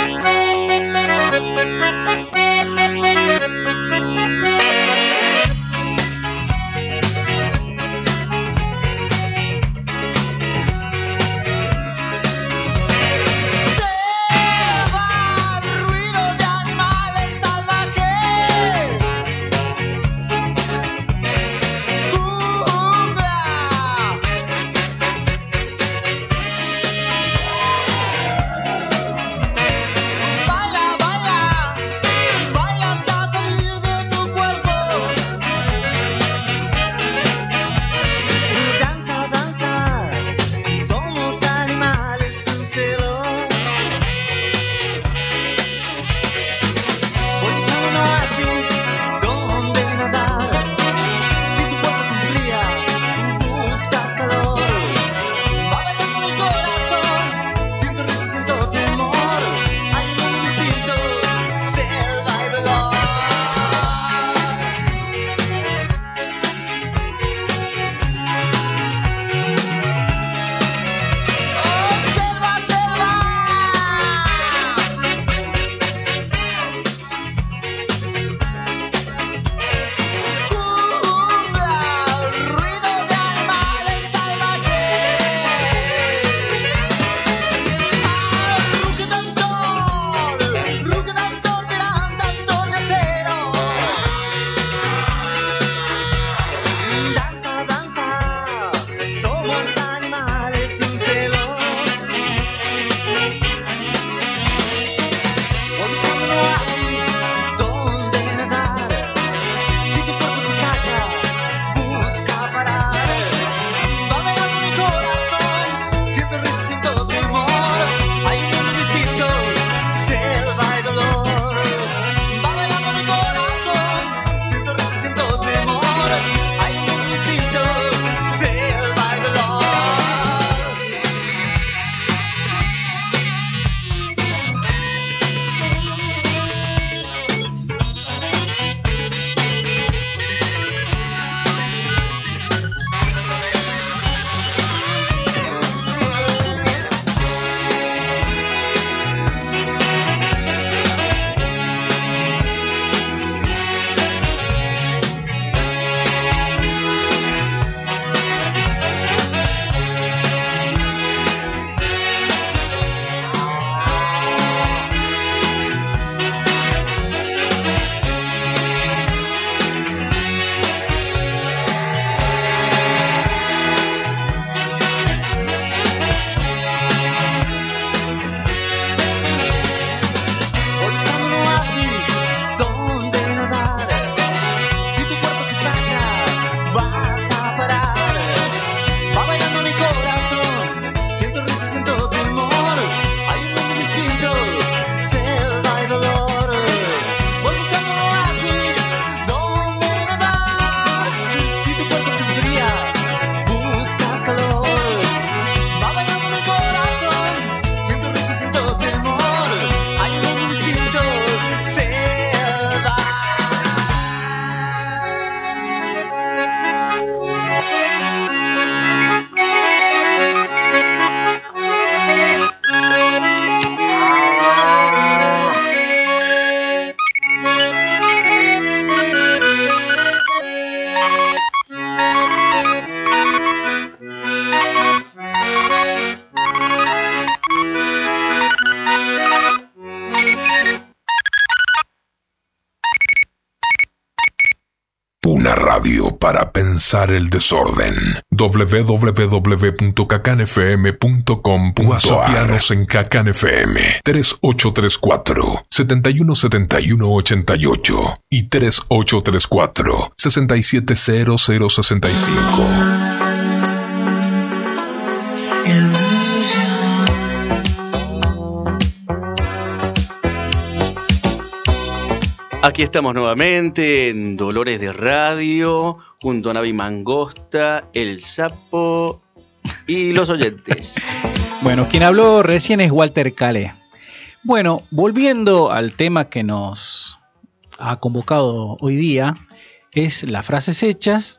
Una radio para pensar el desorden. www.cacanfm.com.ar en Cacan FM 3834 717188 y 3834 670065. Aquí estamos nuevamente en Dolores de Radio, junto a Navi Mangosta, El Sapo y los oyentes. bueno, quien habló recién es Walter Calé. Bueno, volviendo al tema que nos ha convocado hoy día, es las frases hechas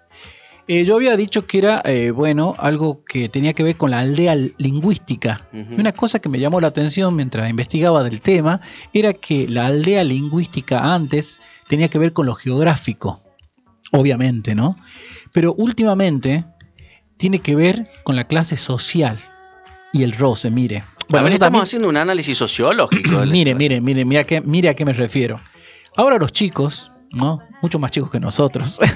eh, yo había dicho que era, eh, bueno, algo que tenía que ver con la aldea lingüística. Una cosa que me llamó la atención mientras investigaba del tema era que la aldea lingüística antes tenía que ver con lo geográfico, obviamente, ¿no? Pero últimamente tiene que ver con la clase social y el roce, mire. Bueno, estamos haciendo un análisis sociológico. mire, mire, mire, mire a, qué, mire a qué me refiero. Ahora los chicos, ¿no? Mucho más chicos que nosotros.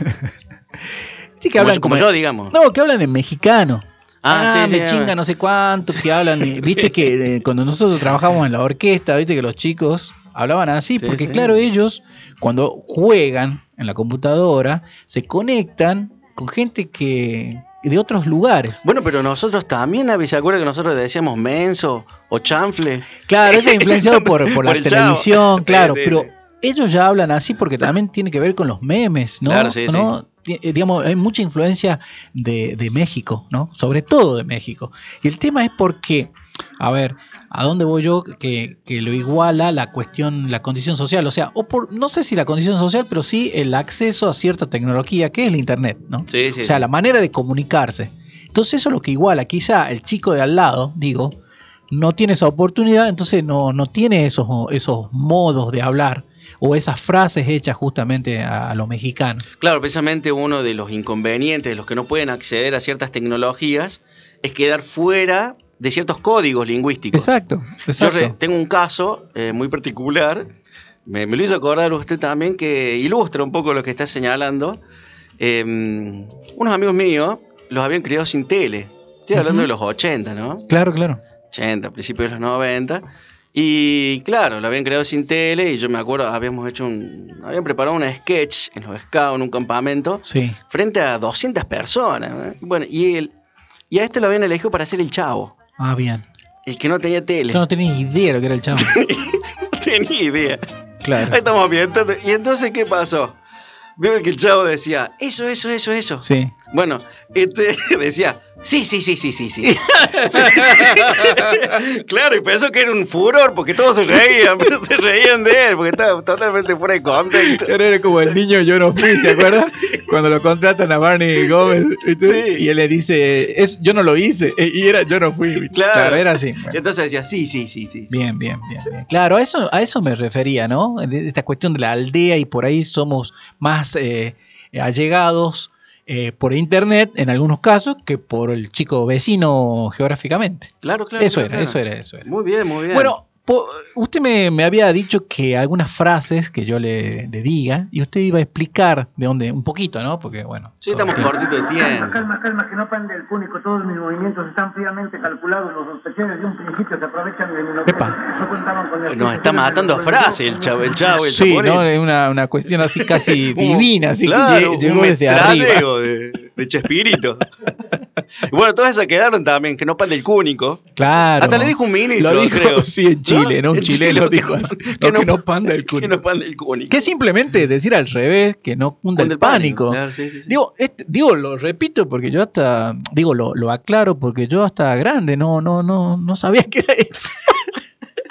que hablan como, yo, digamos. No, que hablan en mexicano. Ah, ah me chinga no sé cuánto, que hablan. viste que eh, cuando nosotros trabajamos en la orquesta, viste que los chicos hablaban así, porque claro, ellos cuando juegan en la computadora se conectan con gente que de otros lugares. Bueno, pero nosotros también, ¿se acuerda que nosotros decíamos menso o chanfle? Claro, eso es influenciado por, por, la televisión, claro, pero ellos ya hablan así porque también tiene que ver con los memes, ¿no? Claro, sí, ¿no? Eh, digamos, hay mucha influencia de, México, ¿no? Sobre todo de México. Y el tema es porque, a ver, ¿a dónde voy yo que, lo iguala la cuestión, la condición social? O sea, o por, no sé si la condición social, pero sí el acceso a cierta tecnología, que es el Internet, ¿no? Sí, sí, o sea, la manera de comunicarse. Entonces eso es lo que iguala. Quizá el chico de al lado, digo, no tiene esa oportunidad, entonces no, no tiene esos, esos modos de hablar o esas frases hechas justamente a, los mexicanos. Claro, precisamente uno de los inconvenientes de los que no pueden acceder a ciertas tecnologías es quedar fuera de ciertos códigos lingüísticos. Exacto, exacto. Yo tengo un caso eh, muy particular, me, lo hizo acordar usted también, que ilustra un poco lo que está señalando. Em, unos amigos míos los habían criado sin tele. Estoy hablando de los 80, ¿no? Claro, claro. 80, principios de los 90. Y claro, lo habían creado sin tele y yo me acuerdo, habíamos hecho un, habían preparado un sketch en los scouts, en un campamento, sí. frente a 200 personas. ¿eh? Bueno, y él, y a este lo habían elegido para ser el chavo. Ah, bien. El que no tenía tele. Yo no tenía idea de lo que era el chavo. no tenía idea. Claro. Ahí estamos viendo. Y entonces, ¿qué pasó? Veo que el chavo decía, eso, eso, eso, eso. Sí. Bueno, este decía, Sí, sí, sí, sí, sí, sí. claro, y pensó que era un furor porque todos se reían, pero se reían de él porque estaba totalmente fuera de contexto. Era como el niño Yo no fui, ¿se acuerdas? Cuando lo contratan a Barney Gómez y él le dice, es, yo no lo hice, e, y era yo no fui. Claro, era así. Y entonces decía, sí, sí, sí, sí. Bien, bien, bien, bien. Claro, a eso, a eso me refería, ¿no? Esta cuestión de la aldea y por ahí somos más eh, allegados eh, por internet en algunos casos que por el chico vecino geográficamente. Claro, claro. Eso era, eso era, eso era. Muy bien, muy bien. Bueno, usted me, había dicho que algunas frases que yo le, diga y usted iba a explicar de dónde, un poquito, ¿no? Porque bueno. Sí, estamos cortitos de tiempo. Calma, calma, que no pande el púnico. Todos mis movimientos están fríamente calculados. Los sospechosos de un principio se aprovechan de mi No contaban con el Nos está matando frases el chavo, el chavo, el Sí, ¿no? Es una, una cuestión así casi divina, así que llegó desde arriba. De, de Chespirito. bueno, todas esas quedaron también, que no pande el cúnico. Claro. Hasta le dijo un ministro, lo dijo, creo. Sí, en Chile, ¿no? Un chileno dijo que, no, no, panda el cúnico. Que no panda el cúnico. Que simplemente decir al revés, que no cunda el, pánico. Digo, este, digo, lo repito porque yo hasta, digo, lo, lo aclaro porque yo hasta grande no, no, no, no sabía que era eso.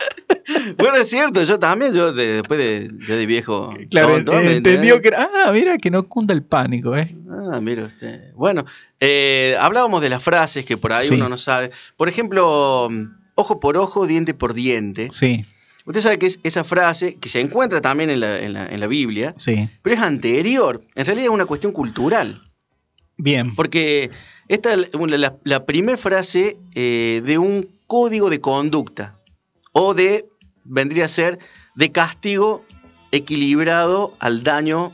bueno, es cierto, yo también, yo después de, de viejo. Claro, entendió que era, ah, mira, que no cunda el pánico, ¿eh? Ah, mira usted. Bueno, eh, hablábamos de las frases que por ahí uno no sabe. Por ejemplo, ojo por ojo, diente por diente. Sí. Usted sabe que es esa frase que se encuentra también en la, en la, en la Biblia, sí. pero es anterior. En realidad es una cuestión cultural. Bien. Porque esta es la, la primera frase eh, de un código de conducta o de vendría a ser de castigo equilibrado al daño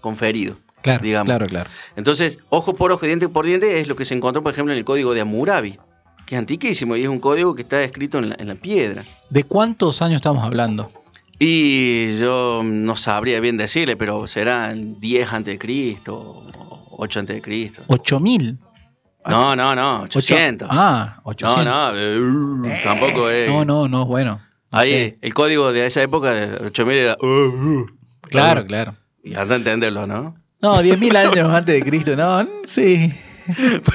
conferido. Claro, digamos. claro, claro. Entonces, ojo por ojo, diente por diente es lo que se encontró, por ejemplo, en el código de Hammurabi, que es antiquísimo y es un código que está escrito en la, en la piedra. ¿De cuántos años estamos hablando? Y yo no sabría bien decirle, pero será 10 antes de Cristo, 8 antes de Cristo. ¿8000? No, no, no, 800. Ah, 800. No, no, eh, tampoco es. No, no, no, bueno. no Ahí, sé. el código de esa época de 8000 era. uh, uh. Claro, claro. Y anda a entenderlo, ¿no? No, 10.000 años antes de Cristo, no, sí.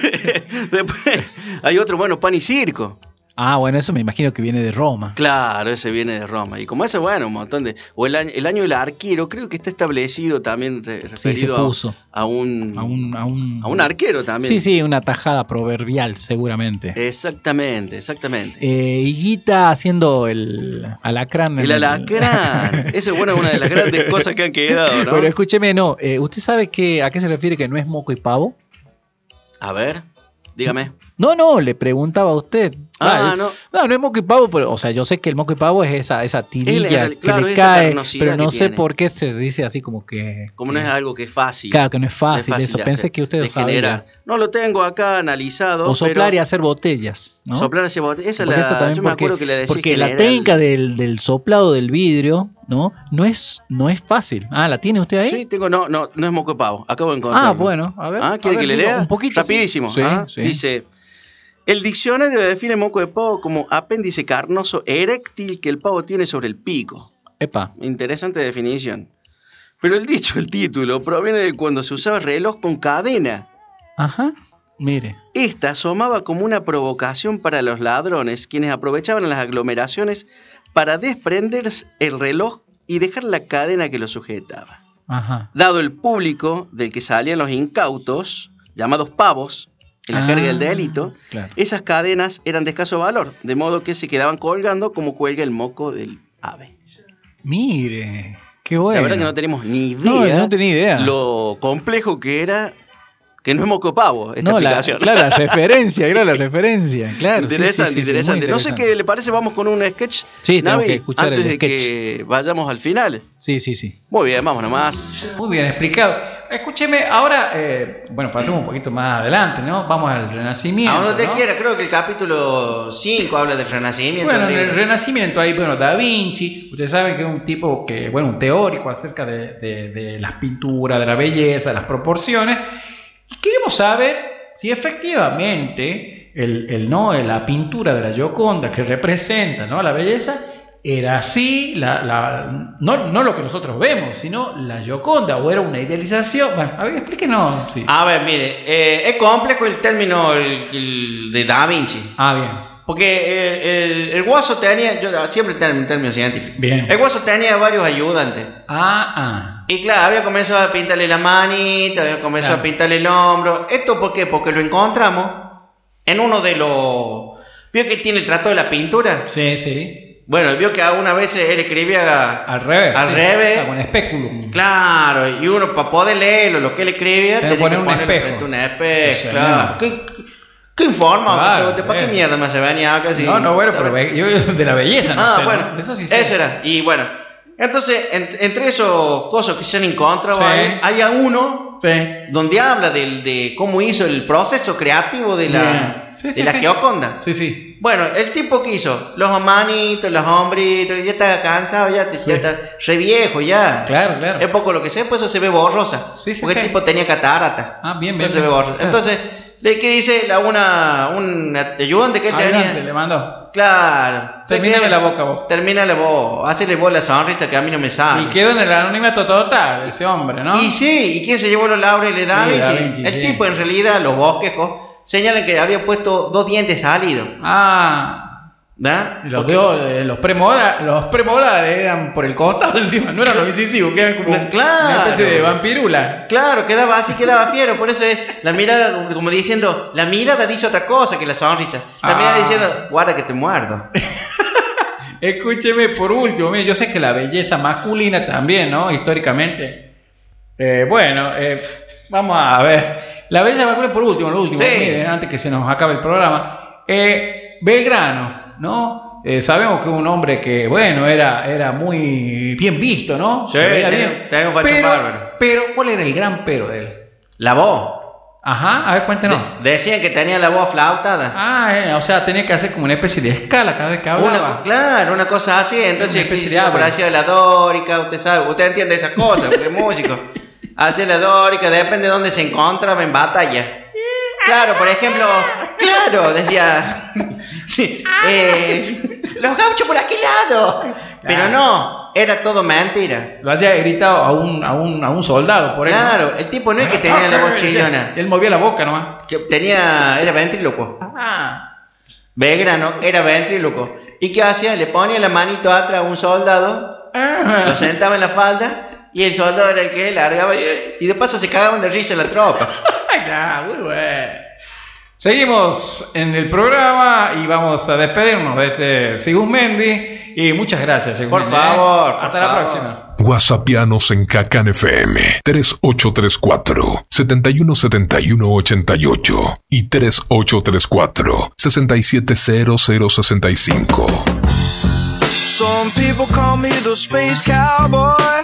Después hay otro, bueno, pan y circo. Ah, bueno, eso me imagino que viene de Roma. Claro, ese viene de Roma. Y como ese, bueno, un montón de. O el año, el año del arquero, creo que está establecido también re- Sí, se referido a- un, A un, a un, a un arquero también. Sí, sí, una tajada proverbial, seguramente. Exactamente, exactamente. Eh, Higuita haciendo el alacrán. en el alacrán. Eso es bueno, una de las grandes cosas que han quedado, ¿no? Pero escúcheme, no. eh, ¿Usted sabe que, a qué se refiere que no es moco y pavo? A ver, dígame. No, no, le preguntaba a usted. Ah, Ah, no. No, no es moco y pavo, pero, o sea, yo sé que el moco y pavo es esa, esa tirilla que claro, le esa cae, pero no que sé tiene. por qué se dice así como que... Como no es algo que es fácil. Claro, que no es fácil, no es eso. Pensé hacer, que usted lo sabía. No lo tengo acá analizado. O soplar y hacer botellas, ¿no? Soplar hacia botella. Esa es la, yo me porque- acuerdo que le decía Porque la técnica del, del soplado del vidrio, ¿no? No es, no es fácil. Ah, ¿la tiene usted ahí? Sí, tengo, no, no, no es moco de pavo. Acabo de encontrar. ah, bueno, a ver. Ah, a ¿quiere ver, que le lea? Un poquito. Rapidísimo. Sí, ah. sí. Dice: El diccionario define moco de pavo como apéndice carnoso eréctil que el pavo tiene sobre el pico. Epa. Interesante definición. Pero el dicho, el título, proviene de cuando se usaba reloj con cadena. Ajá. Mire. Esta asomaba como una provocación para los ladrones, quienes aprovechaban las aglomeraciones para desprender el reloj y dejar la cadena que lo sujetaba. Ajá. Dado el público del que salían los incautos, llamados pavos, en la Ah, carga del delito, Claro. esas cadenas eran de escaso valor, de modo que se quedaban colgando como cuelga el moco del ave. Mire. Qué bueno. La verdad que no tenemos ni No, idea, no tenía idea. lo complejo que era, que no es moco de pavo esta No, la, explicación. claro, la referencia, claro, la referencia. Claro, interesante, sí, sí, sí, muy interesante. No sé qué le parece, vamos con un sketch, Sí, tenemos Navi, que escuchar antes el de sketch. que vayamos al final. Sí, sí, sí. Muy bien, vamos nomás. Muy bien explicado. Escúcheme, ahora, eh, bueno, pasemos un poquito más adelante, ¿no? Vamos al Renacimiento. A donde usted ¿no? quiera, creo que el capítulo 5 habla del renacimiento. Bueno, en el. Renacimiento hay, bueno, Da Vinci, ustedes saben que es un tipo que, bueno, un teórico acerca de, de- de las pinturas, de la belleza, de las proporciones. Y queremos saber si efectivamente el, el, no, la pintura de la Gioconda que representa ¿no? la belleza era así, la, la- no, no lo que nosotros vemos, sino la Gioconda, o era una idealización. Bueno, a ver, explíquenos. Sí. A ver, mire, eh, es complejo el término el- el de Da Vinci. Ah, bien. Porque eh, el, el guaso tenía, yo siempre tengo un término científico. Bien. El guaso tenía varios ayudantes. Ah, ah. Y claro, había comenzado a pintarle la manita, había comenzado Claro. a pintarle el hombro. ¿Esto por qué? Porque lo encontramos en uno de los... ¿Vio que tiene el trato de la pintura? Sí, sí. Bueno, vio que algunas veces él escribía... Al revés. Al sí. revés. Con especulum. Claro, y uno para poder leerlo, lo que él escribía, que poner un espejo. un espejo, Sí, claro. ¿Qué, qué, informa? Claro, ¿De- ¿Para qué mierda me se venía acá? si- No, no, bueno, ¿sabes? pero yo de la belleza, no Ah, sé, ¿no? bueno, Eso sí sé. Eso era. Y bueno, entonces, en- entre esos cosas que se han encontrado, Sí. hay a uno donde habla del, de cómo hizo el proceso creativo de la, Bien. Sí, sí, de la sí. Gioconda. Sí, sí. Bueno, el tipo que hizo los manitos, los hombritos, ya está cansado, ya, ya está re viejo ya. Claro, claro. Es poco lo que sé, pues eso se ve borrosa. Sí, sí, porque el tipo tenía catarata. Ah, bien, bien. Entonces se ve borrosa. Entonces, ¿de qué dice la, una, un ayudante que él Adelante, tenía? le mandó. Claro. Termíname la boca vos. Termínale vos. Hacele vos la sonrisa que a mí no me sale. Y quedó en el anonimato total ese hombre, ¿no? Y sí, ¿y quién se llevó los laureles? Da Vinci. El tipo, en realidad, los bosquejos señalan que había puesto dos dientes salidos. Ah. ¿Verdad? Los, eh, los, premolares, los premolares eran por el costado encima, no eran los incisivos, que eran como Claro. una especie de vampirula. Claro, quedaba así, quedaba fiero. Por eso es la mirada, como diciendo, la mirada dice otra cosa que la sonrisa. La Ah. mirada diciendo, guarda que te muerdo. Escúcheme por último, mire, yo sé que la belleza masculina también, ¿no? Históricamente. Eh, bueno, eh, vamos a ver. La belleza masculina por último, lo último, Sí. mire, antes que se nos acabe el programa. Eh, Belgrano, ¿no? Eh, sabemos que un hombre que, bueno, era, era muy bien visto, ¿no? Sí, tenía- bien. tenía un pero, bárbaro. pero ¿cuál era el gran pero de él? La voz. Ajá, a ver, cuéntenos. decían que tenía la voz flautada. Ah, eh, o sea, tenía que hacer como una especie de escala cada vez que hablaba. claro, una cosa así. Entonces, una especie de hacía la dórica, usted sabe, usted entiende esas cosas, porque es músico. Hacía la dórica, depende de dónde se encontraba en batalla. Claro, por ejemplo, claro, decía, eh, los gauchos por aquel lado. Pero no, era todo mentira. Lo hacía gritado a un, a un, a un soldado, por ejemplo. Claro, el tipo no es que tenía la voz chillona. Él movía la boca nomás. Que tenía, era ventríloco. Ah. no era ventríloco. ¿Y qué hacía? Le ponía la manito atrás a un soldado, lo sentaba en la falda y el soldado era el que largaba y, de paso se cagaban de risa en la tropa. ya, muy bueno. Seguimos en el programa y vamos a despedirnos de este Sigusmendi. Y muchas gracias, Por favor. Hasta la próxima. WhatsAppianos en Cacan FM 3834 717188 y 3834 670065. Some people call me the space cowboy.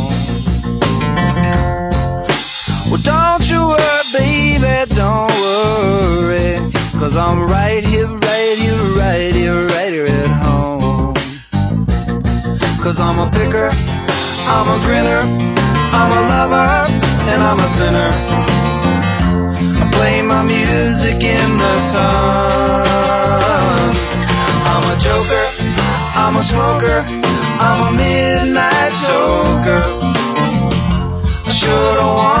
Baby, don't worry. Cause I'm right here, right here, right here, right here at home. Cause I'm a picker, I'm a grinner, I'm a lover, and I'm a sinner. I play my music in the sun. I'm a joker, I'm a smoker, I'm a midnight toker. I sure don't want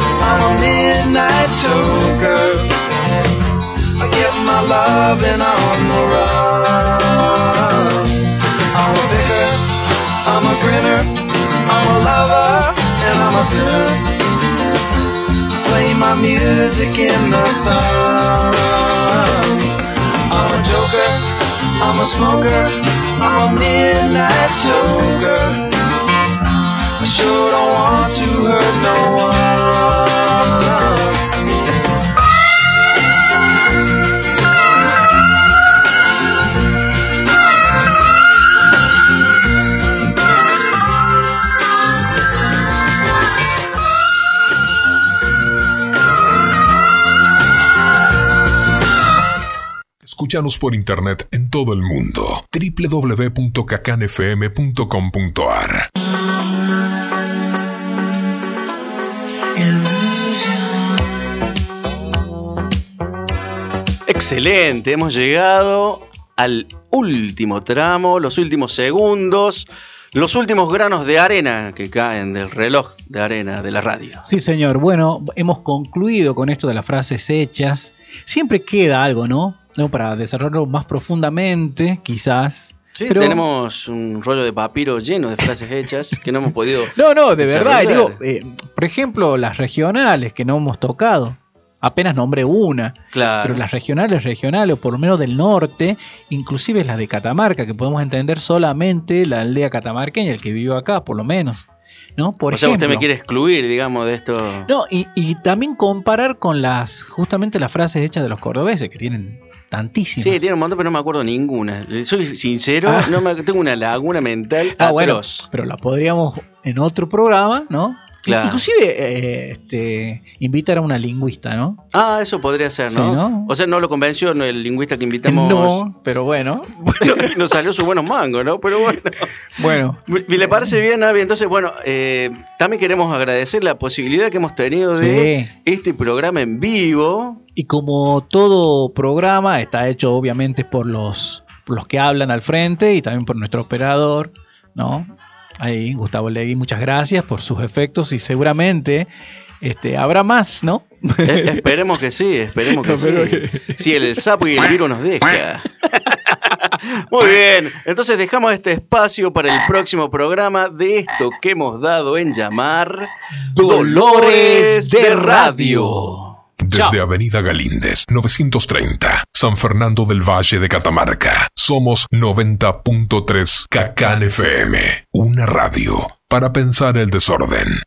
I'm a midnight toker. I get my loving on the run. I'm a picker, I'm a grinner, I'm a lover, and I'm a sinner. I play my music in the sun. I'm a joker. I'm a smoker, I'm a midnight toker. I sure don't want to hurt no one. Escúchanos por internet en todo el mundo. www.cacanfm.com.ar Excelente, hemos llegado al último tramo, los últimos segundos, los últimos granos de arena que caen del reloj de arena de la radio. Sí, señor. Bueno, hemos concluido con esto de las frases hechas. Siempre queda algo, ¿no? ¿No? Para desarrollarlo más profundamente, quizás. Sí, tenemos un rollo de papiro lleno de frases hechas que no hemos podido. No, no, de verdad. Digo, eh, por ejemplo, las regionales que no hemos tocado apenas nombré una. Claro. Pero las regionales, regionales, o por lo menos del norte, inclusive las de Catamarca, que podemos entender solamente la aldea catamarqueña, el que vivió acá, por lo menos. ¿no? Por o sea, usted me quiere excluir, digamos, de esto. No, y, y también comparar con las, justamente las frases hechas de los cordobeses, que tienen tantísimas. Sí, tiene un montón, pero no me acuerdo ninguna. Soy sincero, ah. no me, tengo una laguna mental ah, Bueno, pero la podríamos en otro programa, ¿no? Inclusive eh, este, invitar a una lingüista, ¿no? Ah, eso podría ser, ¿no? O sea, no lo convenció el lingüista que invitamos. No, pero bueno. Bueno, nos salió su buenos mangos, ¿no? Pero bueno. Bueno. ¿Le parece bien, Navi? Entonces, bueno, eh, también queremos agradecer la posibilidad que hemos tenido de este programa en vivo. Y como todo programa, está hecho obviamente por los, por los que hablan al frente y también por nuestro operador, ¿no? Ahí, Gustavo Legui, muchas gracias por sus efectos y seguramente este, habrá más, ¿no? Eh, esperemos que sí, esperemos que sí. Si el sapo y el virus nos deja. Muy bien, entonces dejamos este espacio para el próximo programa de esto que hemos dado en llamar Dolores de Radio. Desde Avenida Galíndez, 930, San Fernando del Valle de Catamarca. Somos 90.3 Cacan FM, una radio para pensar el desorden.